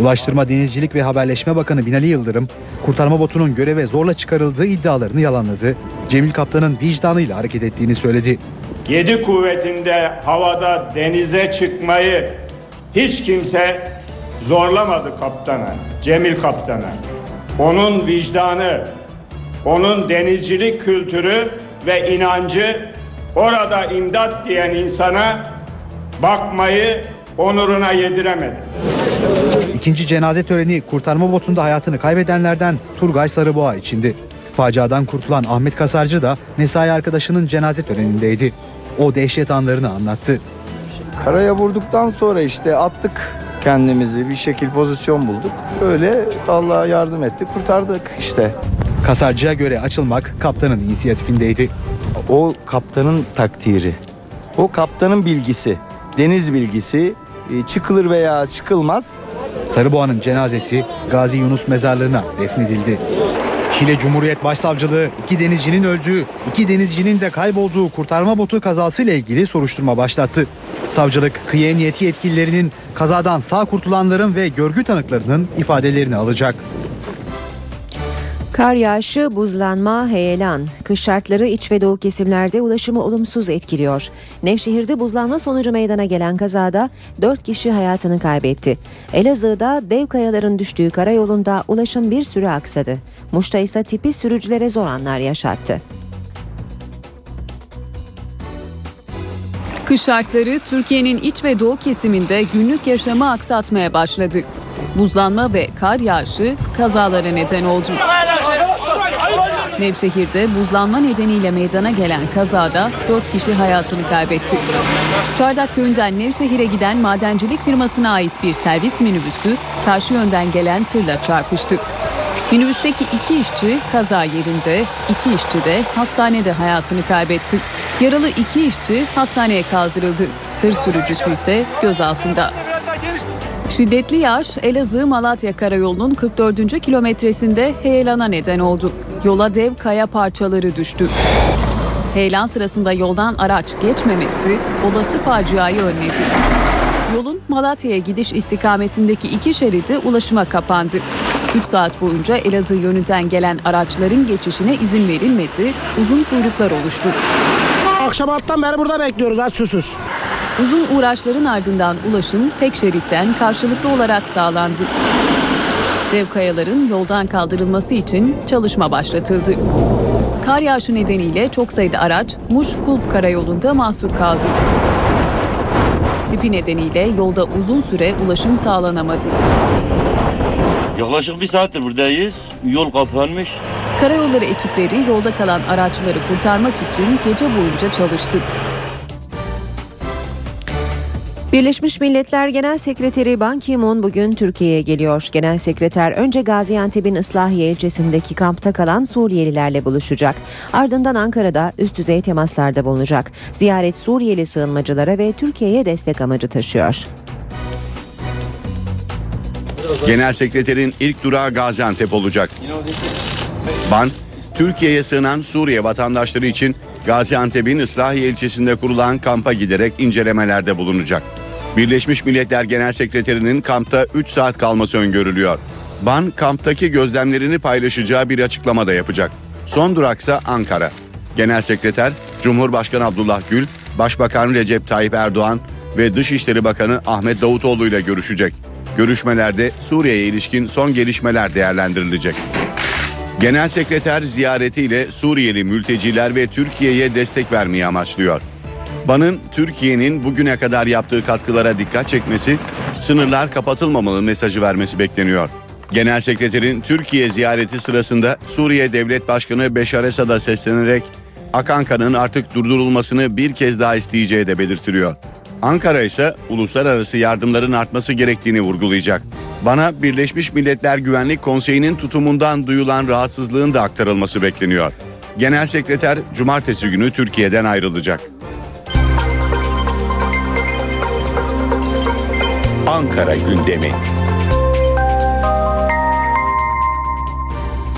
Ulaştırma Denizcilik ve Haberleşme Bakanı Binali Yıldırım, kurtarma botunun göreve zorla çıkarıldığı iddialarını yalanladı. Cemil Kaptan'ın vicdanıyla hareket ettiğini söyledi. Yedi kuvvetinde havada denize çıkmayı hiç kimse zorlamadı kaptana, Cemil kaptana. Onun vicdanı, onun denizcilik kültürü ve inancı orada imdat diyen insana bakmayı onuruna yediremedi. İkinci cenaze töreni kurtarma botunda hayatını kaybedenlerden Turgay Sarıboğa içindi. Faciadan kurtulan Ahmet Kasarcı da mesai arkadaşının cenaze törenindeydi. O dehşet anlarını anlattı. Karaya vurduktan sonra işte attık kendimizi bir şekil pozisyon bulduk. Öyle Allah yardım etti kurtardık işte. Kasarcıya göre açılmak kaptanın inisiyatifindeydi. O kaptanın takdiri. O kaptanın bilgisi. Deniz bilgisi e, çıkılır veya çıkılmaz. Sarıboğa'nın cenazesi Gazi Yunus mezarlığına defnedildi. Şile Cumhuriyet Başsavcılığı iki denizcinin öldüğü, iki denizcinin de kaybolduğu kurtarma botu kazasıyla ilgili soruşturma başlattı. Savcılık kıyı emniyeti yetkililerinin kazadan sağ kurtulanların ve görgü tanıklarının ifadelerini alacak. Kar yağışı, buzlanma, heyelan. Kış şartları iç ve doğu kesimlerde ulaşımı olumsuz etkiliyor. Nevşehir'de buzlanma sonucu meydana gelen kazada 4 kişi hayatını kaybetti. Elazığ'da dev kayaların düştüğü karayolunda ulaşım bir süre aksadı. Muş'ta ise tipi sürücülere zor anlar yaşattı. Kış şartları Türkiye'nin iç ve doğu kesiminde günlük yaşamı aksatmaya başladı. Buzlanma ve kar yağışı kazalara neden oldu. Nevşehir'de buzlanma nedeniyle meydana gelen kazada 4 kişi hayatını kaybetti. Çardak köyünden Nevşehir'e giden madencilik firmasına ait bir servis minibüsü karşı yönden gelen tırla çarpıştı. Minibüsteki iki işçi kaza yerinde, iki işçi de hastanede hayatını kaybetti. Yaralı iki işçi hastaneye kaldırıldı. Tır sürücüsü ise gözaltında. Şiddetli yağış Elazığ-Malatya karayolunun 44. kilometresinde heyelana neden oldu. Yola dev kaya parçaları düştü. Heyelan sırasında yoldan araç geçmemesi olası faciayı önledi. Yolun Malatya'ya gidiş istikametindeki iki şeridi ulaşıma kapandı. 3 saat boyunca Elazığ yönünden gelen araçların geçişine izin verilmedi, uzun kuyruklar oluştu. Akşam alttan beri burada bekliyoruz aç susuz. Uzun uğraşların ardından ulaşım tek şeritten karşılıklı olarak sağlandı. Dev kayaların yoldan kaldırılması için çalışma başlatıldı. Kar yağışı nedeniyle çok sayıda araç Muş Kulp Karayolu'nda mahsur kaldı. tipi nedeniyle yolda uzun süre ulaşım sağlanamadı. Yaklaşık bir saattir buradayız. Yol kapanmış. Karayolları ekipleri yolda kalan araçları kurtarmak için gece boyunca çalıştı. Birleşmiş Milletler Genel Sekreteri Ban Ki-moon bugün Türkiye'ye geliyor. Genel Sekreter önce Gaziantep'in Islahiye ilçesindeki kampta kalan Suriyelilerle buluşacak. Ardından Ankara'da üst düzey temaslarda bulunacak. Ziyaret Suriyeli sığınmacılara ve Türkiye'ye destek amacı taşıyor. Genel sekreterin ilk durağı Gaziantep olacak. Ban, Türkiye'ye sığınan Suriye vatandaşları için Gaziantep'in Islahiye ilçesinde kurulan kampa giderek incelemelerde bulunacak. Birleşmiş Milletler Genel Sekreterinin kampta 3 saat kalması öngörülüyor. Ban kamptaki gözlemlerini paylaşacağı bir açıklama da yapacak. Son duraksa Ankara. Genel Sekreter Cumhurbaşkanı Abdullah Gül, Başbakan Recep Tayyip Erdoğan ve Dışişleri Bakanı Ahmet Davutoğlu ile görüşecek. Görüşmelerde Suriye'ye ilişkin son gelişmeler değerlendirilecek. Genel Sekreter ziyaretiyle Suriyeli mülteciler ve Türkiye'ye destek vermeyi amaçlıyor. Ban'ın Türkiye'nin bugüne kadar yaptığı katkılara dikkat çekmesi, sınırlar kapatılmamalı mesajı vermesi bekleniyor. Genel Sekreterin Türkiye ziyareti sırasında Suriye Devlet Başkanı Beşar Esad'a seslenerek akan kanın artık durdurulmasını bir kez daha isteyeceği de belirtiliyor. Ankara ise uluslararası yardımların artması gerektiğini vurgulayacak. Bana Birleşmiş Milletler Güvenlik Konseyi'nin tutumundan duyulan rahatsızlığın da aktarılması bekleniyor. Genel Sekreter cumartesi günü Türkiye'den ayrılacak. Ankara gündemi.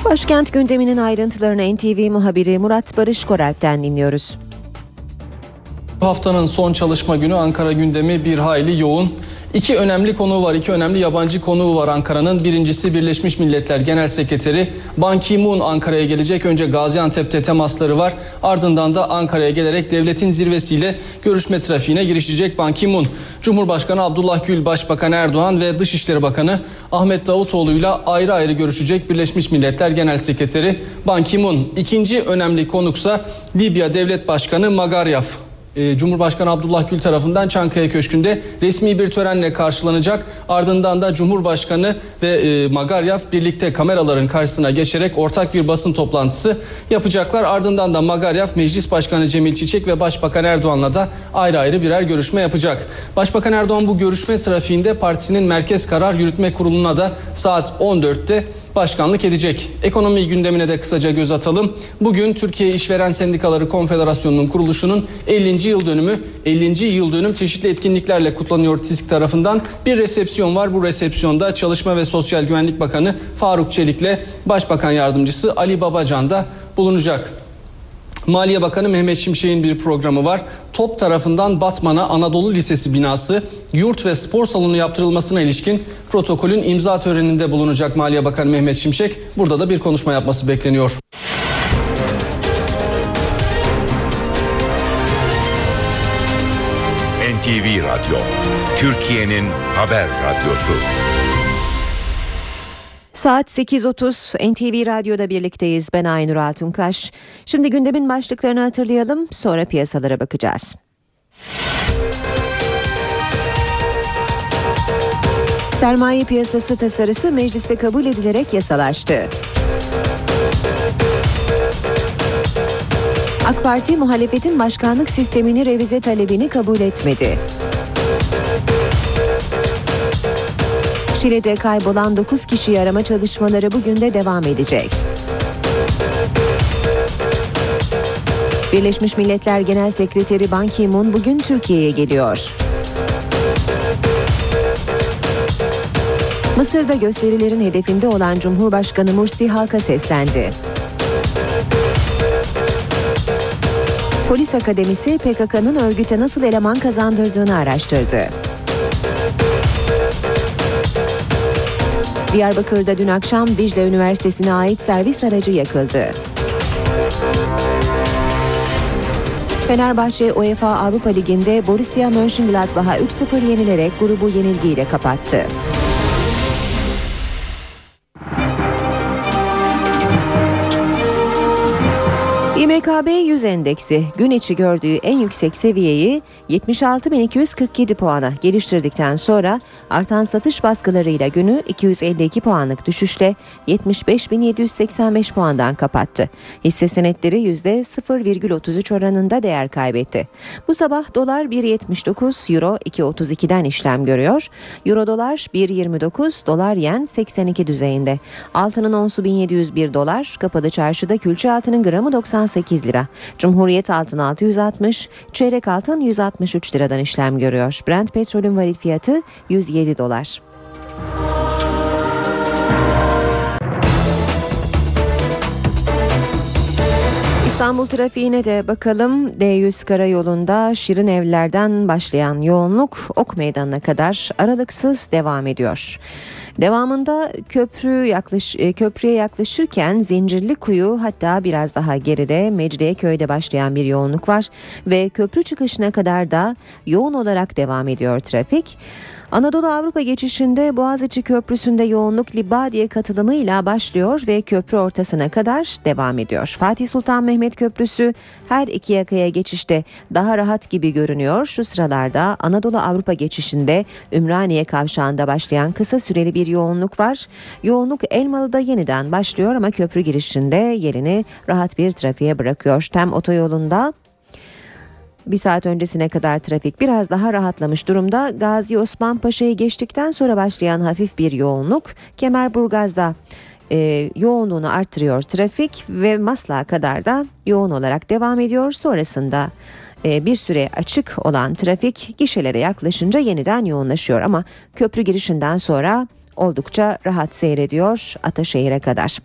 Başkent gündeminin ayrıntılarını NTV muhabiri Murat Barış Koralp'ten dinliyoruz. Haftanın son çalışma günü Ankara gündemi bir hayli yoğun. İki önemli konuğu var, iki önemli yabancı konuğu var Ankara'nın. Birincisi Birleşmiş Milletler Genel Sekreteri Ban Ki-moon Ankara'ya gelecek. Önce Gaziantep'te temasları var. Ardından da Ankara'ya gelerek devletin zirvesiyle görüşme trafiğine girişecek Ban Ki-moon. Cumhurbaşkanı Abdullah Gül, Başbakan Erdoğan ve Dışişleri Bakanı Ahmet Davutoğlu'yla ayrı ayrı görüşecek Birleşmiş Milletler Genel Sekreteri Ban Ki-moon. İkinci önemli konuksa Libya Devlet Başkanı Magaryaf. Ee, Cumhurbaşkanı Abdullah Gül tarafından Çankaya Köşkü'nde resmi bir törenle karşılanacak. Ardından da Cumhurbaşkanı ve e, birlikte kameraların karşısına geçerek ortak bir basın toplantısı yapacaklar. Ardından da Magaryaf Meclis Başkanı Cemil Çiçek ve Başbakan Erdoğan'la da ayrı ayrı birer görüşme yapacak. Başbakan Erdoğan bu görüşme trafiğinde partisinin Merkez Karar Yürütme Kurulu'na da saat 14'te başkanlık edecek. Ekonomi gündemine de kısaca göz atalım. Bugün Türkiye İşveren Sendikaları Konfederasyonu'nun kuruluşunun 50. yıl dönümü. 50. yıl dönüm çeşitli etkinliklerle kutlanıyor TİSK tarafından. Bir resepsiyon var. Bu resepsiyonda Çalışma ve Sosyal Güvenlik Bakanı Faruk Çelik'le Başbakan Yardımcısı Ali Babacan da bulunacak. Maliye Bakanı Mehmet Şimşek'in bir programı var. TOP tarafından Batman'a Anadolu Lisesi binası yurt ve spor salonu yaptırılmasına ilişkin protokolün imza töreninde bulunacak Maliye Bakanı Mehmet Şimşek. Burada da bir konuşma yapması bekleniyor. NTV Radyo, Türkiye'nin haber radyosu. Saat 8.30 NTV Radyo'da birlikteyiz. Ben Aynur Altunkaş. Şimdi gündemin başlıklarını hatırlayalım. Sonra piyasalara bakacağız. Sermaye piyasası tasarısı mecliste kabul edilerek yasalaştı. AK Parti muhalefetin başkanlık sistemini revize talebini kabul etmedi. Şile'de kaybolan 9 kişi arama çalışmaları bugün de devam edecek. Birleşmiş Milletler Genel Sekreteri Ban Ki-moon bugün Türkiye'ye geliyor. Mısır'da gösterilerin hedefinde olan Cumhurbaşkanı Mursi halka seslendi. Polis Akademisi PKK'nın örgüte nasıl eleman kazandırdığını araştırdı. Diyarbakır'da dün akşam Dicle Üniversitesi'ne ait servis aracı yakıldı. Fenerbahçe UEFA Avrupa Ligi'nde Borussia Mönchengladbach'a 3-0 yenilerek grubu yenilgiyle kapattı. İMKB 100 endeksi gün içi gördüğü en yüksek seviyeyi 76.247 puana geliştirdikten sonra artan satış baskılarıyla günü 252 puanlık düşüşle 75.785 puandan kapattı. Hisse senetleri %0,33 oranında değer kaybetti. Bu sabah dolar 1.79, euro 2.32'den işlem görüyor. Euro dolar 1.29, dolar yen 82 düzeyinde. Altının onsu 1701 dolar, kapalı çarşıda külçe altının gramı 98 lira. Cumhuriyet altın 660, çeyrek altın 163 liradan işlem görüyor. Brent petrolün varil fiyatı 107 dolar. İstanbul trafiğine de bakalım. D100 karayolunda Şirin Evler'den başlayan yoğunluk Ok Meydanı'na kadar aralıksız devam ediyor. Devamında köprü yaklaş, e, köprüye yaklaşırken Zincirli Kuyu hatta biraz daha geride Mecidiyeköy'de başlayan bir yoğunluk var ve köprü çıkışına kadar da yoğun olarak devam ediyor trafik. Anadolu Avrupa geçişinde Boğaziçi Köprüsü'nde yoğunluk Libadiye katılımıyla başlıyor ve köprü ortasına kadar devam ediyor. Fatih Sultan Mehmet Köprüsü her iki yakaya geçişte daha rahat gibi görünüyor. Şu sıralarda Anadolu Avrupa geçişinde Ümraniye kavşağında başlayan kısa süreli bir yoğunluk var. Yoğunluk Elmalı'da yeniden başlıyor ama köprü girişinde yerini rahat bir trafiğe bırakıyor. Tem otoyolunda bir saat öncesine kadar trafik biraz daha rahatlamış durumda. Gazi Osman Paşa'yı geçtikten sonra başlayan hafif bir yoğunluk Kemerburgaz'da e, yoğunluğunu arttırıyor trafik ve Maslak'a kadar da yoğun olarak devam ediyor. Sonrasında e, bir süre açık olan trafik gişelere yaklaşınca yeniden yoğunlaşıyor ama köprü girişinden sonra oldukça rahat seyrediyor Ataşehir'e kadar.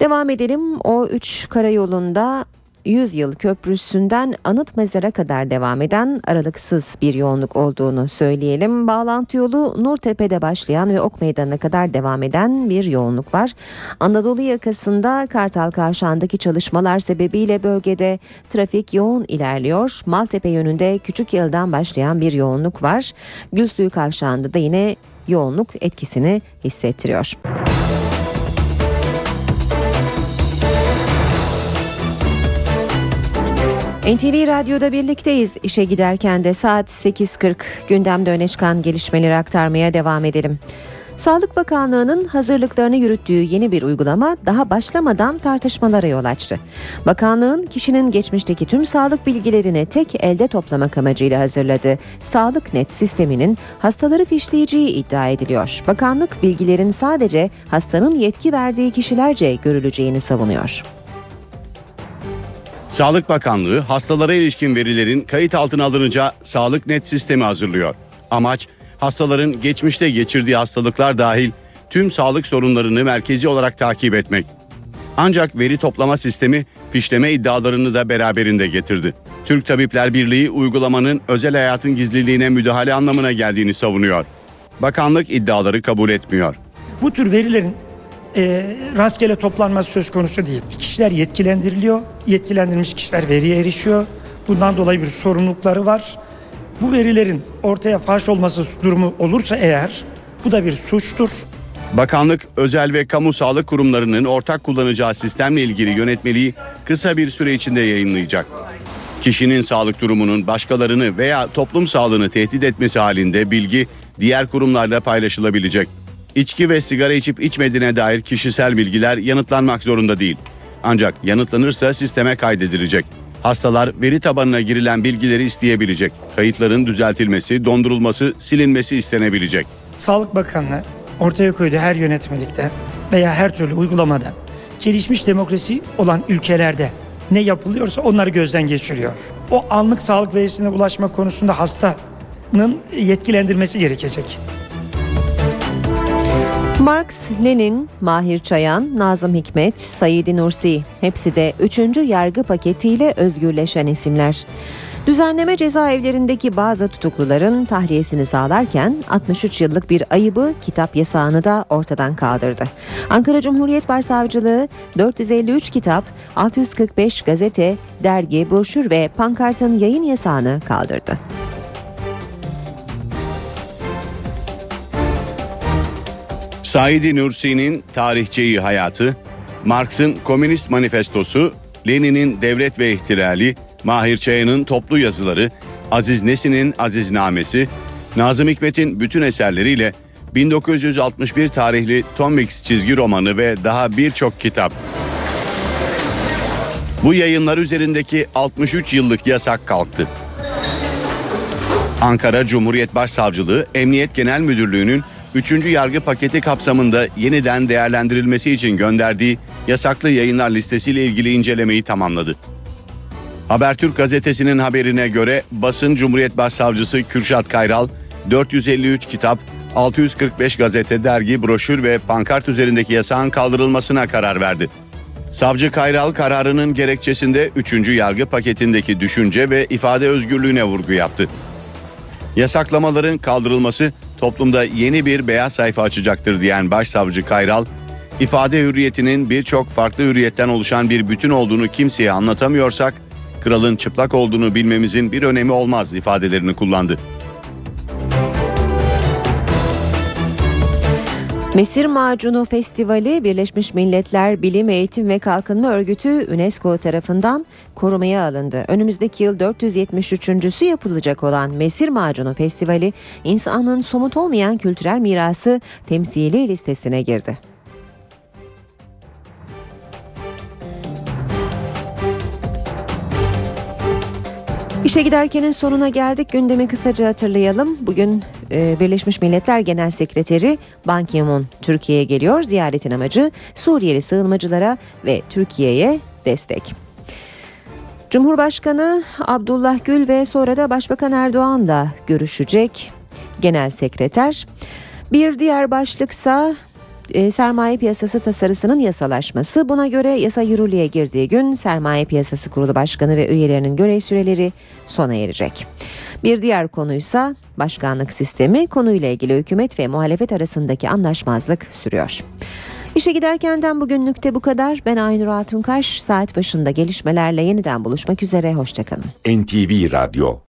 Devam edelim. O 3 karayolunda 100 yıl köprüsünden anıt mezara kadar devam eden aralıksız bir yoğunluk olduğunu söyleyelim. Bağlantı yolu Nurtepe'de başlayan ve Ok Meydanı'na kadar devam eden bir yoğunluk var. Anadolu yakasında Kartal Kavşağı'ndaki çalışmalar sebebiyle bölgede trafik yoğun ilerliyor. Maltepe yönünde Küçük Yıl'dan başlayan bir yoğunluk var. Gülsuyu Kavşağı'nda da yine yoğunluk etkisini hissettiriyor. NTV Radyo'da birlikteyiz. İşe giderken de saat 8.40 gündemde öne çıkan gelişmeleri aktarmaya devam edelim. Sağlık Bakanlığı'nın hazırlıklarını yürüttüğü yeni bir uygulama daha başlamadan tartışmalara yol açtı. Bakanlığın kişinin geçmişteki tüm sağlık bilgilerini tek elde toplamak amacıyla hazırladığı Sağlık Net sisteminin hastaları fişleyeceği iddia ediliyor. Bakanlık bilgilerin sadece hastanın yetki verdiği kişilerce görüleceğini savunuyor. Sağlık Bakanlığı hastalara ilişkin verilerin kayıt altına alınacağı Sağlık Net sistemi hazırlıyor. Amaç hastaların geçmişte geçirdiği hastalıklar dahil tüm sağlık sorunlarını merkezi olarak takip etmek. Ancak veri toplama sistemi fişleme iddialarını da beraberinde getirdi. Türk Tabipler Birliği uygulamanın özel hayatın gizliliğine müdahale anlamına geldiğini savunuyor. Bakanlık iddiaları kabul etmiyor. Bu tür verilerin e, rastgele toplanması söz konusu değil. Kişiler yetkilendiriliyor, yetkilendirilmiş kişiler veriye erişiyor. Bundan dolayı bir sorumlulukları var. Bu verilerin ortaya faş olması durumu olursa eğer bu da bir suçtur. Bakanlık, özel ve kamu sağlık kurumlarının ortak kullanacağı sistemle ilgili yönetmeliği kısa bir süre içinde yayınlayacak. Kişinin sağlık durumunun başkalarını veya toplum sağlığını tehdit etmesi halinde bilgi diğer kurumlarla paylaşılabilecek. İçki ve sigara içip içmediğine dair kişisel bilgiler yanıtlanmak zorunda değil. Ancak yanıtlanırsa sisteme kaydedilecek. Hastalar veri tabanına girilen bilgileri isteyebilecek. Kayıtların düzeltilmesi, dondurulması, silinmesi istenebilecek. Sağlık Bakanlığı ortaya koyduğu her yönetmelikte veya her türlü uygulamada gelişmiş demokrasi olan ülkelerde ne yapılıyorsa onları gözden geçiriyor. O anlık sağlık verisine ulaşma konusunda hastanın yetkilendirmesi gerekecek. Marx, Lenin, Mahir Çayan, Nazım Hikmet, Said Nursi hepsi de 3. yargı paketiyle özgürleşen isimler. Düzenleme cezaevlerindeki bazı tutukluların tahliyesini sağlarken 63 yıllık bir ayıbı kitap yasağını da ortadan kaldırdı. Ankara Cumhuriyet Başsavcılığı 453 kitap, 645 gazete, dergi, broşür ve pankartın yayın yasağını kaldırdı. Said Nursi'nin tarihçeyi hayatı, Marx'ın Komünist Manifestosu, Lenin'in Devlet ve İhtilali, Mahir Çaya'nın toplu yazıları, Aziz Nesin'in Aziznamesi, Nazım Hikmet'in bütün eserleriyle 1961 tarihli Tom Mix çizgi romanı ve daha birçok kitap. Bu yayınlar üzerindeki 63 yıllık yasak kalktı. Ankara Cumhuriyet Başsavcılığı Emniyet Genel Müdürlüğü'nün 3. yargı paketi kapsamında yeniden değerlendirilmesi için gönderdiği yasaklı yayınlar listesiyle ilgili incelemeyi tamamladı. Habertürk gazetesinin haberine göre basın Cumhuriyet Başsavcısı Kürşat Kayral 453 kitap, 645 gazete, dergi, broşür ve pankart üzerindeki yasağın kaldırılmasına karar verdi. Savcı Kayral kararının gerekçesinde 3. yargı paketindeki düşünce ve ifade özgürlüğüne vurgu yaptı. Yasaklamaların kaldırılması toplumda yeni bir beyaz sayfa açacaktır diyen Başsavcı Kayral, ifade hürriyetinin birçok farklı hürriyetten oluşan bir bütün olduğunu kimseye anlatamıyorsak, kralın çıplak olduğunu bilmemizin bir önemi olmaz ifadelerini kullandı. Mesir Macunu Festivali Birleşmiş Milletler Bilim, Eğitim ve Kalkınma Örgütü UNESCO tarafından korumaya alındı. Önümüzdeki yıl 473.sü yapılacak olan Mesir Macunu Festivali insanın somut olmayan kültürel mirası temsili listesine girdi. İşe giderkenin sonuna geldik. Gündemi kısaca hatırlayalım. Bugün e, Birleşmiş Milletler Genel Sekreteri Ban Ki-moon Türkiye'ye geliyor. Ziyaretin amacı Suriyeli sığınmacılara ve Türkiye'ye destek. Cumhurbaşkanı Abdullah Gül ve sonra da Başbakan Erdoğan da görüşecek. Genel Sekreter. Bir diğer başlıksa e, sermaye piyasası tasarısının yasalaşması. Buna göre yasa yürürlüğe girdiği gün Sermaye Piyasası Kurulu Başkanı ve üyelerinin görev süreleri sona erecek. Bir diğer konuysa başkanlık sistemi konuyla ilgili hükümet ve muhalefet arasındaki anlaşmazlık sürüyor. İşe giderkenden bugünlükte bu kadar. Ben Aynur Altunkaş. Saat başında gelişmelerle yeniden buluşmak üzere. Hoşçakalın. NTV Radyo